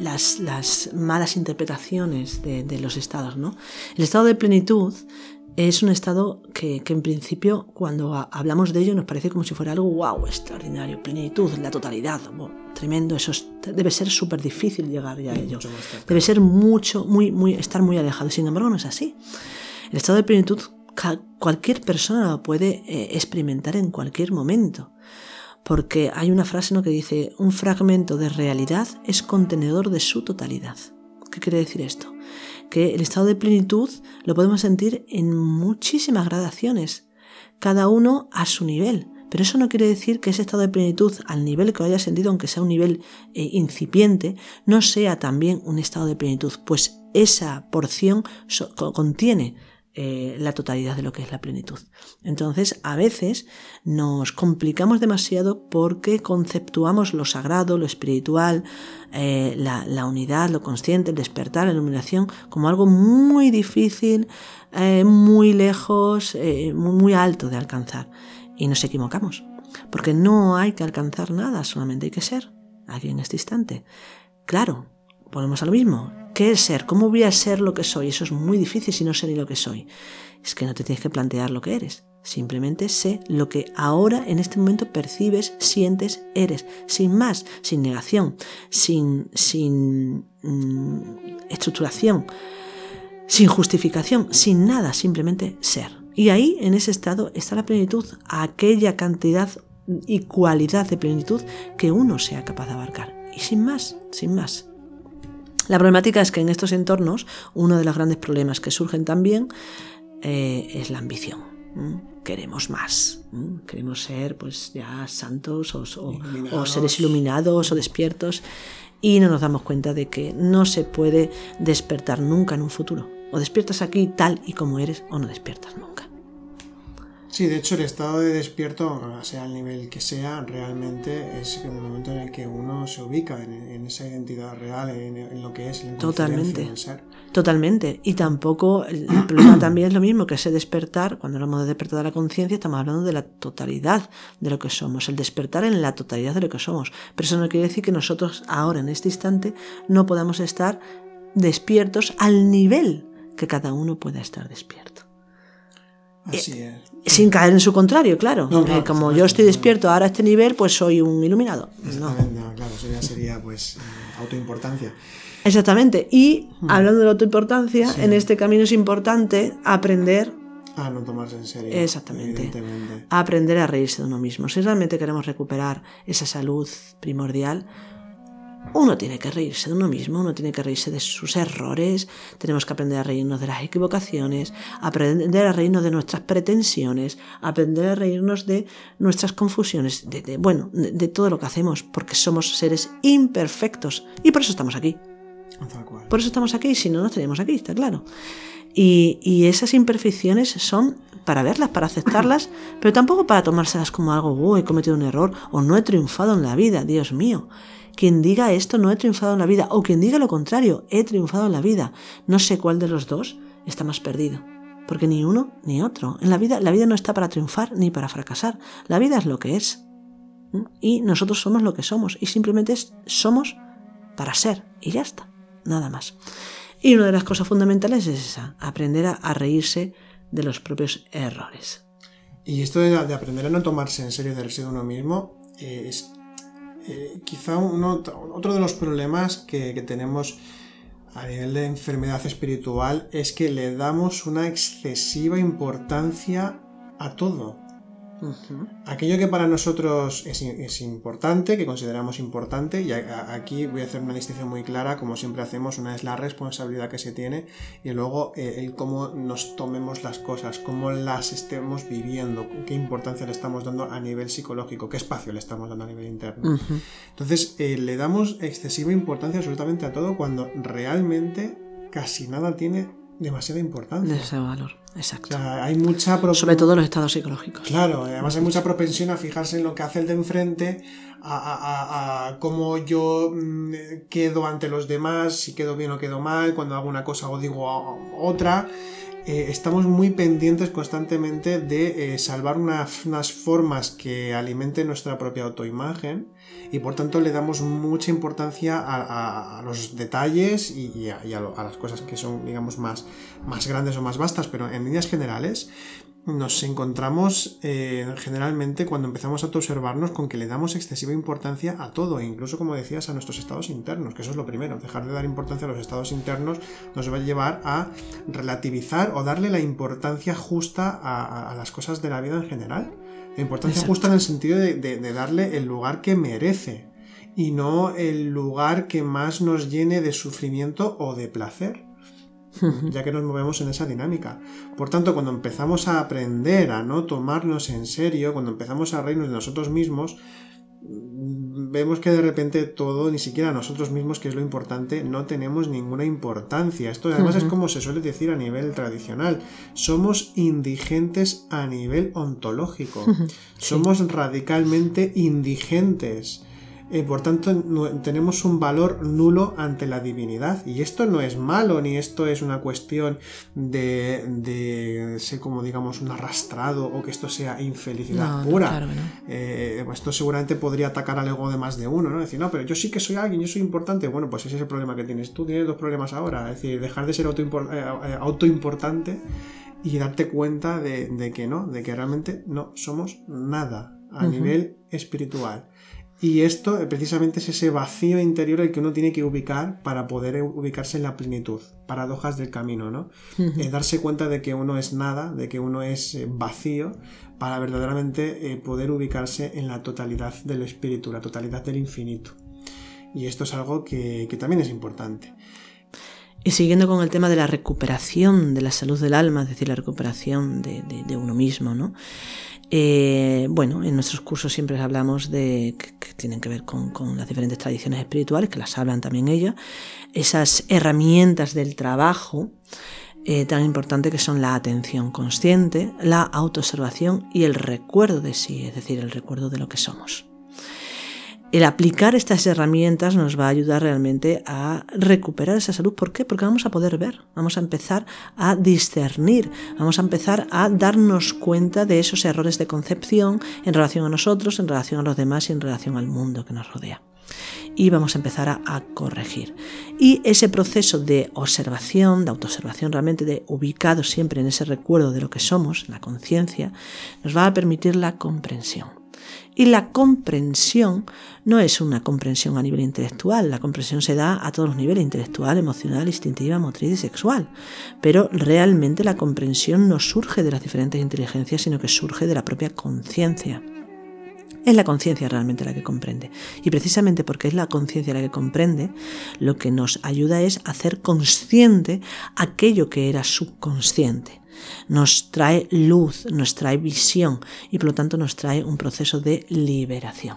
las, malas interpretaciones de, los estados, ¿no? El estado de plenitud es un estado que, en principio cuando hablamos de ello nos parece como si fuera algo wow, extraordinario, plenitud, la totalidad, tremendo, eso debe ser súper difícil llegar ya a ello. Debe ser mucho, muy, muy, estar muy alejado. Sin embargo, no es así. El estado de plenitud cualquier persona lo puede eh, experimentar en cualquier momento. Porque hay una frase ¿no? que dice, un fragmento de realidad es contenedor de su totalidad. ¿Qué quiere decir esto? que el estado de plenitud lo podemos sentir en muchísimas gradaciones, cada uno a su nivel. Pero eso no quiere decir que ese estado de plenitud, al nivel que lo haya sentido, aunque sea un nivel eh, incipiente, no sea también un estado de plenitud, pues esa porción contiene eh, la totalidad de lo que es la plenitud. Entonces, a veces nos complicamos demasiado porque conceptuamos lo sagrado, lo espiritual, eh, la, unidad, lo consciente, el despertar, la iluminación, como algo muy difícil, muy lejos, muy alto de alcanzar. Y nos equivocamos, porque no hay que alcanzar nada, solamente hay que ser aquí en este instante. Claro, volvemos a lo mismo. ¿Qué es ser? ¿Cómo voy a ser lo que soy? Eso es muy difícil si no sé ni lo que soy. Es que no te tienes que plantear lo que eres. Simplemente sé lo que ahora, en este momento, percibes, sientes, eres. Sin más, sin negación, sin, sin mm, estructuración, sin justificación, sin nada, simplemente ser. Y ahí, en ese estado, está la plenitud, aquella cantidad y cualidad de plenitud que uno sea capaz de abarcar. Y sin más, sin más. La problemática es que en estos entornos uno de los grandes problemas que surgen también eh, es la ambición. Queremos más, queremos ser pues ya santos o, seres iluminados o despiertos y no nos damos cuenta de que no se puede despertar nunca en un futuro. O despiertas aquí tal y como eres o no despiertas nunca. Sí, de hecho el estado de despierto, sea el nivel que sea, realmente es el momento en el que uno se ubica en, esa identidad real, en, lo que es el Totalmente. ser. Totalmente. Y tampoco, el problema también es lo mismo que ese despertar, cuando hablamos de despertar de la conciencia, estamos hablando de la totalidad de lo que somos, el despertar en la totalidad de lo que somos. Pero eso no quiere decir que nosotros ahora, en este instante, no podamos estar despiertos al nivel que cada uno pueda estar despierto. Eh, sin caer en su contrario, claro. Como yo estoy despierto ahora a este nivel, pues soy un iluminado. No. claro, eso ya sería pues autoimportancia. Exactamente. Y hablando de la autoimportancia, en este camino es importante aprender a no tomarse en serio. Exactamente. A aprender a reírse de uno mismo. Si realmente queremos recuperar esa salud primordial, uno tiene que reírse de uno mismo, uno tiene que reírse de sus errores, tenemos que aprender a reírnos de las equivocaciones, aprender a reírnos de nuestras pretensiones, aprender a reírnos de nuestras confusiones, de, bueno, de, todo lo que hacemos, porque somos seres imperfectos y por eso estamos aquí. Por eso estamos aquí, si no, no estaríamos aquí, está claro. Y, y, esas imperfecciones son para verlas, para aceptarlas, pero tampoco para tomárselas como algo, oh, he cometido un error o no he triunfado en la vida, Dios mío. Quien diga esto no he triunfado en la vida, o quien diga lo contrario, he triunfado en la vida. No sé cuál de los dos está más perdido. Porque ni uno ni otro. En la vida, la vida no está para triunfar ni para fracasar. La vida es lo que es. Y nosotros somos lo que somos. Y simplemente somos para ser. Y ya está. Nada más. Y una de las cosas fundamentales es esa, aprender a, reírse de los propios errores. Y esto de, aprender a no tomarse en serio de uno mismo eh, es eh, quizá otro de los problemas que, que tenemos a nivel de enfermedad espiritual es que le damos una excesiva importancia a todo. Aquello que para nosotros es, importante, que consideramos importante, y aquí voy a hacer una distinción muy clara, como siempre hacemos, una es la responsabilidad que se tiene y luego eh, el cómo nos tomemos las cosas, cómo las estemos viviendo, qué importancia le estamos dando a nivel psicológico, qué espacio le estamos dando a nivel interno. Entonces, eh, le damos excesiva importancia absolutamente a todo cuando realmente casi nada tiene demasiada importancia. Demasiado valor, exacto. O sea, hay mucha pro- Sobre todo los estados psicológicos. Claro, además hay mucha propensión a fijarse en lo que hace el de enfrente, a, a- a- a cómo yo mm, quedo ante los demás, si quedo bien o quedo mal, cuando hago una cosa o digo otra. Eh, estamos muy pendientes constantemente de eh, salvar unas, formas que alimenten nuestra propia autoimagen y por tanto le damos mucha importancia a, los detalles y, y a, y a lo- a las cosas que son digamos más, más grandes o más vastas, pero en líneas generales nos encontramos eh, generalmente cuando empezamos a autoobservarnos con que le damos excesiva importancia a todo, e incluso como decías, a nuestros estados internos, que eso es lo primero. Dejar de dar importancia a los estados internos nos va a llevar a relativizar o darle la importancia justa a, a- a las cosas de la vida en general. La importancia Exacto. justa en el sentido de, de- de darle el lugar que merece y no el lugar que más nos llene de sufrimiento o de placer ya que nos movemos en esa dinámica. Por tanto, cuando empezamos a aprender a no tomarnos en serio, cuando empezamos a reírnos de nosotros mismos, vemos que de repente todo, ni siquiera nosotros mismos, que es lo importante, no tenemos ninguna importancia. Esto además es como se suele decir a nivel tradicional. Somos indigentes a nivel ontológico. Somos radicalmente indigentes. Eh, por tanto, tenemos un valor nulo ante la divinidad. Y esto no es malo, ni esto es una cuestión de, de ser como, digamos, un arrastrado o que esto sea infelicidad No, pura. claro que no. Eh, esto seguramente podría atacar al ego de más de uno, ¿no? Decir, no, pero yo sí que soy alguien, yo soy importante. Bueno, pues ese es el problema que tienes tú. Tienes dos problemas ahora. Es decir, dejar de ser eh, eh, autoimportante y darte cuenta de, de que no, de que realmente no somos nada a nivel espiritual. Y esto eh, precisamente es ese vacío interior el que uno tiene que ubicar para poder eh, ubicarse en la plenitud. Paradojas del camino, ¿no? Eh, darse cuenta de que uno es nada, de que uno es eh, vacío, para verdaderamente eh, poder ubicarse en la totalidad del espíritu, la totalidad del infinito. Y esto es algo que, que también es importante. Y siguiendo con el tema de la recuperación de la salud del alma, es decir, la recuperación de, de- de uno mismo, ¿no? Eh, bueno, en nuestros cursos siempre hablamos de que, tienen que ver con, las diferentes tradiciones espirituales, que las hablan también ellas, esas herramientas del trabajo eh, tan importante que son la atención consciente, la autoobservación y el recuerdo de sí, es decir, el recuerdo de lo que somos. El aplicar estas herramientas nos va a ayudar realmente a recuperar esa salud. ¿Por qué? Porque vamos a poder ver, vamos a empezar a discernir, vamos a empezar a darnos cuenta de esos errores de concepción en relación a nosotros, en relación a los demás y en relación al mundo que nos rodea. Y vamos a empezar a, corregir. Y ese proceso de observación, de autoobservación realmente, de ubicado siempre en ese recuerdo de lo que somos, la conciencia, nos va a permitir la comprensión. Y la comprensión no es una comprensión a nivel intelectual, la comprensión se da a todos los niveles, intelectual, emocional, instintiva, motriz y sexual. Pero realmente la comprensión no surge de las diferentes inteligencias, sino que surge de la propia conciencia. Es la conciencia realmente la que comprende. Y precisamente porque es la conciencia la que comprende, lo que nos ayuda es hacer consciente aquello que era subconsciente nos trae luz, nos trae visión y por lo tanto nos trae un proceso de liberación.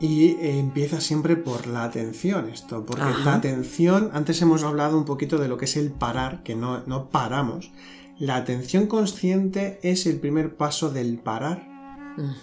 Y eh, empieza siempre por la atención esto, porque Ajá. la atención, antes hemos hablado un poquito de lo que es el parar, que no, no paramos. La atención consciente es el primer paso del parar.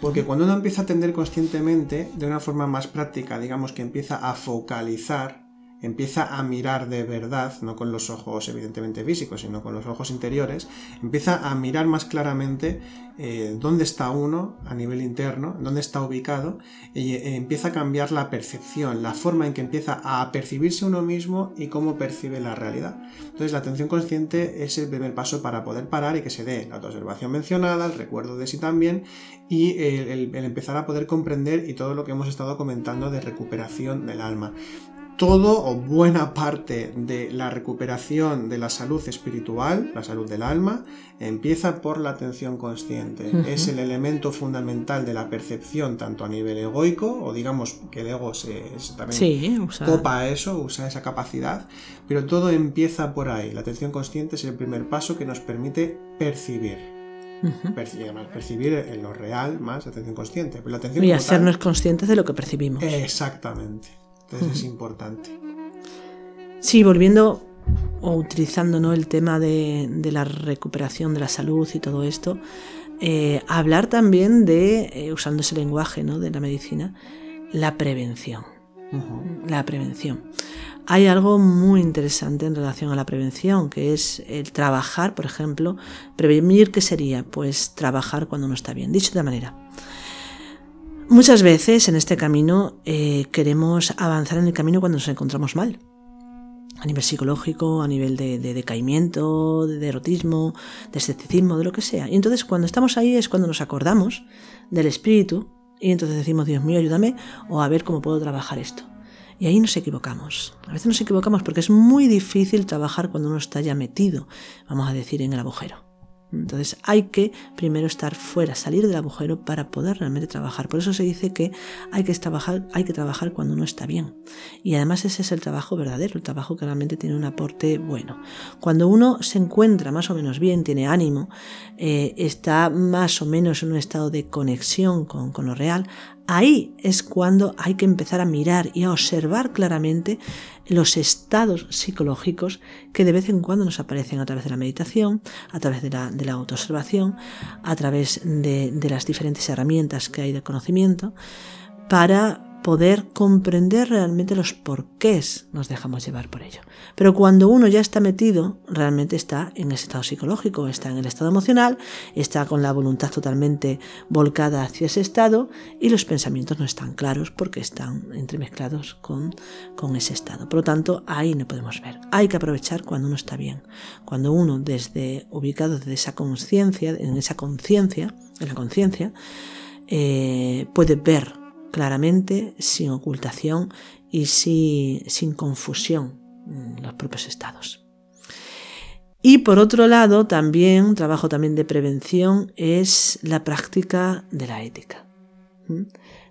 Porque cuando uno empieza a atender conscientemente, de una forma más práctica, digamos que empieza a focalizar, empieza a mirar de verdad, no con los ojos evidentemente físicos, sino con los ojos interiores, empieza a mirar más claramente eh, dónde está uno a nivel interno, dónde está ubicado, y eh, empieza a cambiar la percepción, la forma en que empieza a percibirse uno mismo y cómo percibe la realidad. Entonces la atención consciente es el primer paso para poder parar y que se dé la autoobservación mencionada, el recuerdo de sí también, y el, empezar a poder comprender y todo lo que hemos estado comentando de recuperación del alma todo o buena parte de la recuperación de la salud espiritual, la salud del alma, empieza por la atención consciente. Es el elemento fundamental de la percepción, tanto a nivel egoico, o digamos que el ego se, se también Sí, o sea, copa eso, usa esa capacidad, pero todo empieza por ahí. La atención consciente es el primer paso que nos permite percibir. ujú. Perci- además, percibir en lo real más atención consciente. Pero la atención y tal- hacernos conscientes de lo que percibimos. Exactamente. Entonces es importante. Sí, volviendo o utilizando ¿no? el tema de, la recuperación de la salud y todo esto, eh, hablar también de, eh, usando ese lenguaje ¿no? de la medicina, la prevención. La prevención. Hay algo muy interesante en relación a la prevención, que es el trabajar, por ejemplo, prevenir, ¿qué sería? Pues trabajar cuando no está bien. Dicho de otra manera, muchas veces en este camino eh, queremos avanzar en el camino cuando nos encontramos mal a nivel psicológico, a nivel de, decaimiento, de derrotismo, de escepticismo, de lo que sea. Y entonces cuando estamos ahí es cuando nos acordamos del espíritu y entonces decimos, Dios mío, ayúdame o a ver cómo puedo trabajar esto. Y ahí nos equivocamos. A veces nos equivocamos porque es muy difícil trabajar cuando uno está ya metido, vamos a decir, en el agujero. Entonces hay que primero estar fuera, salir del agujero para poder realmente trabajar. Por eso se dice que hay que trabajar, hay que trabajar cuando uno está bien. Y además ese es el trabajo verdadero, el trabajo que realmente tiene un aporte bueno. Cuando uno se encuentra más o menos bien, tiene ánimo, eh, está más o menos en un estado de conexión con, con lo real, Ahí es cuando hay que empezar a mirar y a observar claramente los estados psicológicos que de vez en cuando nos aparecen a través de la meditación, a través de la, autoobservación, a través de las diferentes herramientas que hay de conocimiento, para poder comprender realmente los porqués nos dejamos llevar por ello. Pero cuando uno ya está metido, realmente está en ese estado psicológico, está en el estado emocional, está con la voluntad totalmente volcada hacia ese estado y los pensamientos no están claros porque están entremezclados con, con ese estado. Por lo tanto, ahí no podemos ver. Hay que aprovechar cuando uno está bien. Cuando uno, desde ubicado desde esa conciencia, en esa conciencia, en la conciencia, eh, puede ver claramente, sin ocultación y sin confusión en los propios estados. Y por otro lado, también, trabajo también de prevención es la práctica de la ética,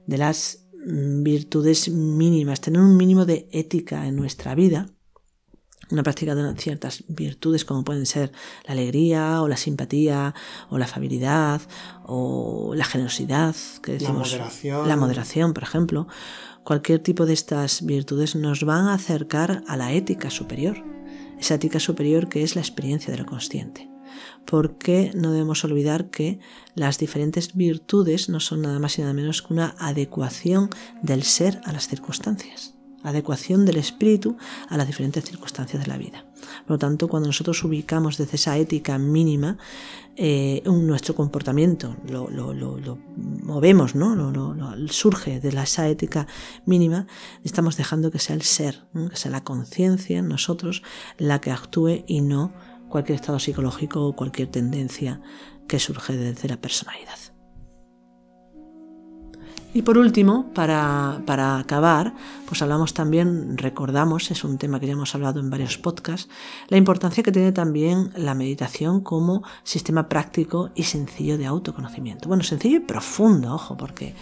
de las virtudes mínimas, tener un mínimo de ética en nuestra vida una práctica de ciertas virtudes como pueden ser la alegría o la simpatía o la afabilidad o la generosidad, que decimos, la moderación. la moderación, por ejemplo, cualquier tipo de estas virtudes nos van a acercar a la ética superior, esa ética superior que es la experiencia de lo consciente. Porque no debemos olvidar que las diferentes virtudes no son nada más y nada menos que una adecuación del ser a las circunstancias adecuación del espíritu a las diferentes circunstancias de la vida. Por lo tanto, cuando nosotros ubicamos desde esa ética mínima eh, nuestro comportamiento, lo, movemos, ¿no? Lo, surge de esa ética mínima, estamos dejando que sea el ser, que sea la conciencia en nosotros la que actúe y no cualquier estado psicológico o cualquier tendencia que surge desde la personalidad. Y por último, para, para, acabar, pues hablamos también, recordamos, es un tema que ya hemos hablado en varios podcasts, la importancia que tiene también la meditación como sistema práctico y sencillo de autoconocimiento. Bueno, sencillo y profundo, ojo, porque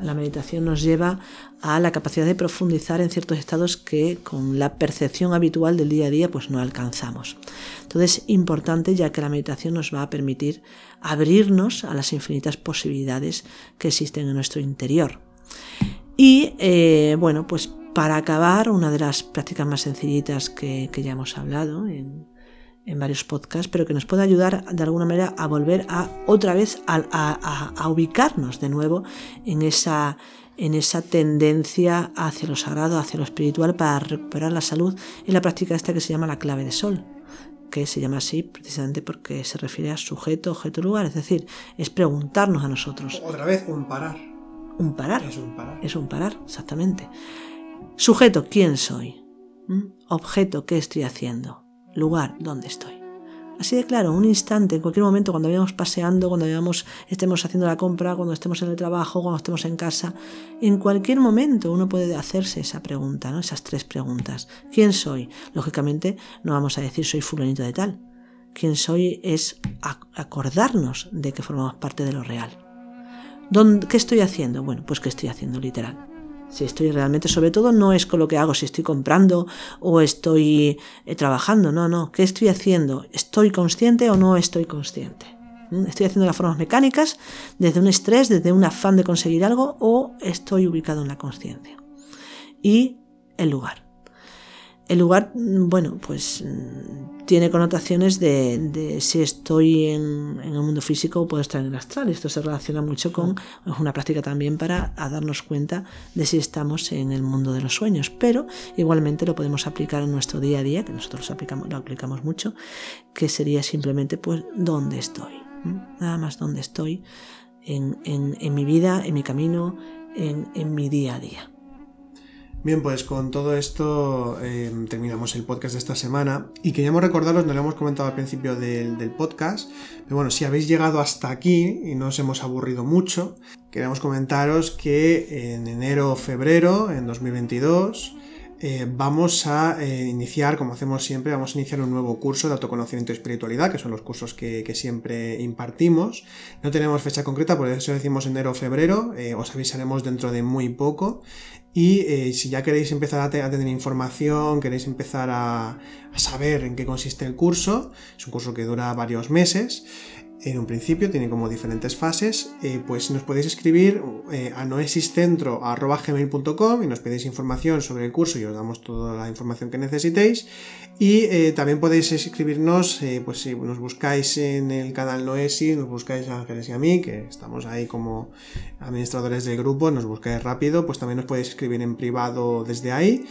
la meditación nos lleva a la capacidad de profundizar en ciertos estados que con la percepción habitual del día a día pues no alcanzamos. Entonces, importante ya que la meditación nos va a permitir abrirnos a las infinitas posibilidades que existen en nuestro interior. Y eh, bueno, pues para acabar, una de las prácticas más sencillitas que, que ya hemos hablado en, en varios podcasts, pero que nos puede ayudar de alguna manera a volver a otra vez a, ubicarnos de nuevo en esa, en esa tendencia hacia lo sagrado, hacia lo espiritual, para recuperar la salud en la práctica esta que se llama la clave de sol, que se llama así precisamente porque se refiere a sujeto, objeto, lugar, es decir, es preguntarnos a nosotros. Otra vez, un parar. Un parar. Es un parar. Es un parar, exactamente. Sujeto, ¿quién soy? ¿Mm? Objeto, ¿qué estoy haciendo? Lugar donde estoy. Así de claro, un instante, en cualquier momento, cuando vayamos paseando, cuando vayamos, estemos haciendo la compra, cuando estemos en el trabajo, cuando estemos en casa, en cualquier momento uno puede hacerse esa pregunta, ¿no? Esas tres preguntas. ¿Quién soy? Lógicamente no vamos a decir soy fulanito de tal. ¿Quién soy? es acordarnos de que formamos parte de lo real. ¿Qué estoy haciendo? Bueno, pues ¿qué estoy haciendo literal? Si estoy realmente, sobre todo, no es con lo que hago, si estoy comprando o estoy eh, trabajando, no, no. ¿Qué estoy haciendo? ¿Estoy consciente o no estoy consciente? ¿Mm? ¿Estoy haciendo las formas mecánicas desde un estrés, desde un afán de conseguir algo o estoy ubicado en la conciencia? Y el lugar. El lugar, mm, bueno, pues mm, tiene connotaciones de, si estoy en, el mundo físico o puedo estar en el astral. Esto se relaciona mucho con es una práctica también para darnos cuenta de si estamos en el mundo de los sueños. Pero igualmente lo podemos aplicar en nuestro día a día, que nosotros aplicamos, lo aplicamos mucho, que sería simplemente pues dónde estoy. Nada más dónde estoy en, en, mi vida, en mi camino, en, en mi día a día. Bien, pues con todo esto eh, terminamos el podcast de esta semana. Y queríamos recordaros, no lo hemos comentado al principio del, podcast, pero bueno, si habéis llegado hasta aquí y no os hemos aburrido mucho, queremos comentaros que en enero o febrero, en 2022, eh, vamos a eh, iniciar, como hacemos siempre, vamos a iniciar un nuevo curso de autoconocimiento y espiritualidad, que son los cursos que, siempre impartimos. No tenemos fecha concreta, por eso decimos enero o febrero, eh, os avisaremos dentro de muy poco. Y si ya queréis empezar a, tener información, queréis empezar a saber en qué consiste el curso, es un curso que dura varios meses, en un principio, tiene como diferentes fases, eh, pues nos podéis escribir eh, a noesiscentro.gmail.com y nos pedís información sobre el curso y os damos toda la información que necesitéis. Y eh, también podéis escribirnos, pues si nos buscáis en el canal Noesis, nos buscáis a Ángeles y a mí, que estamos ahí como administradores del grupo, nos buscáis rápido, pues también nos podéis escribir en privado desde ahí.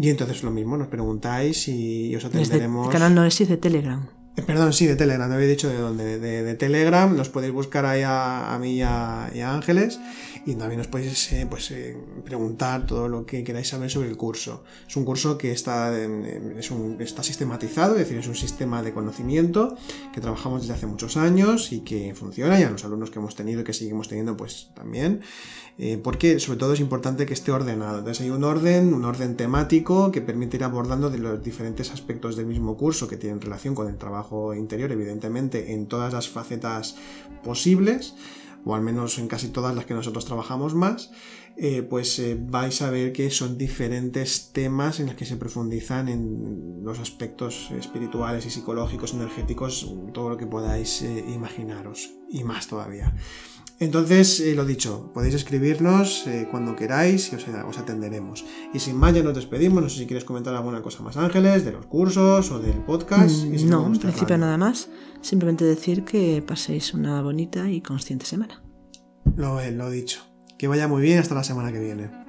Y entonces lo mismo, nos preguntáis y os atenderemos. el canal Noesis de Telegram. Eh, perdón, sí, de Telegram, no había dicho de dónde, de, Telegram, nos podéis buscar ahí a, mí y a, Ángeles y también nos podéis eh, pues, eh, preguntar todo lo que queráis saber sobre el curso. Es un curso que está, es está sistematizado, es decir, es un sistema de conocimiento que trabajamos desde hace muchos años y que funciona y a los alumnos que hemos tenido y que seguimos teniendo pues también. Eh, porque sobre todo es importante que esté ordenado. Entonces hay un orden, un orden temático que permite ir abordando los diferentes aspectos del mismo curso que tienen relación con el trabajo interior, evidentemente, en todas las facetas posibles, o al menos en casi todas las que nosotros trabajamos más, eh, pues eh, vais a ver que son diferentes temas en los que se profundizan en los aspectos espirituales y psicológicos, energéticos, todo lo que podáis imaginaros, y más todavía. Entonces, eh, lo dicho, podéis escribirnos eh, cuando queráis y os, atenderemos. Y sin más, ya nos despedimos. No sé si quieres comentar alguna cosa más, Ángeles, de los cursos o del podcast. Mm, no, en principio nada más. Simplemente decir que paséis una bonita y consciente semana. Lo, lo dicho. Que vaya muy bien hasta la semana que viene.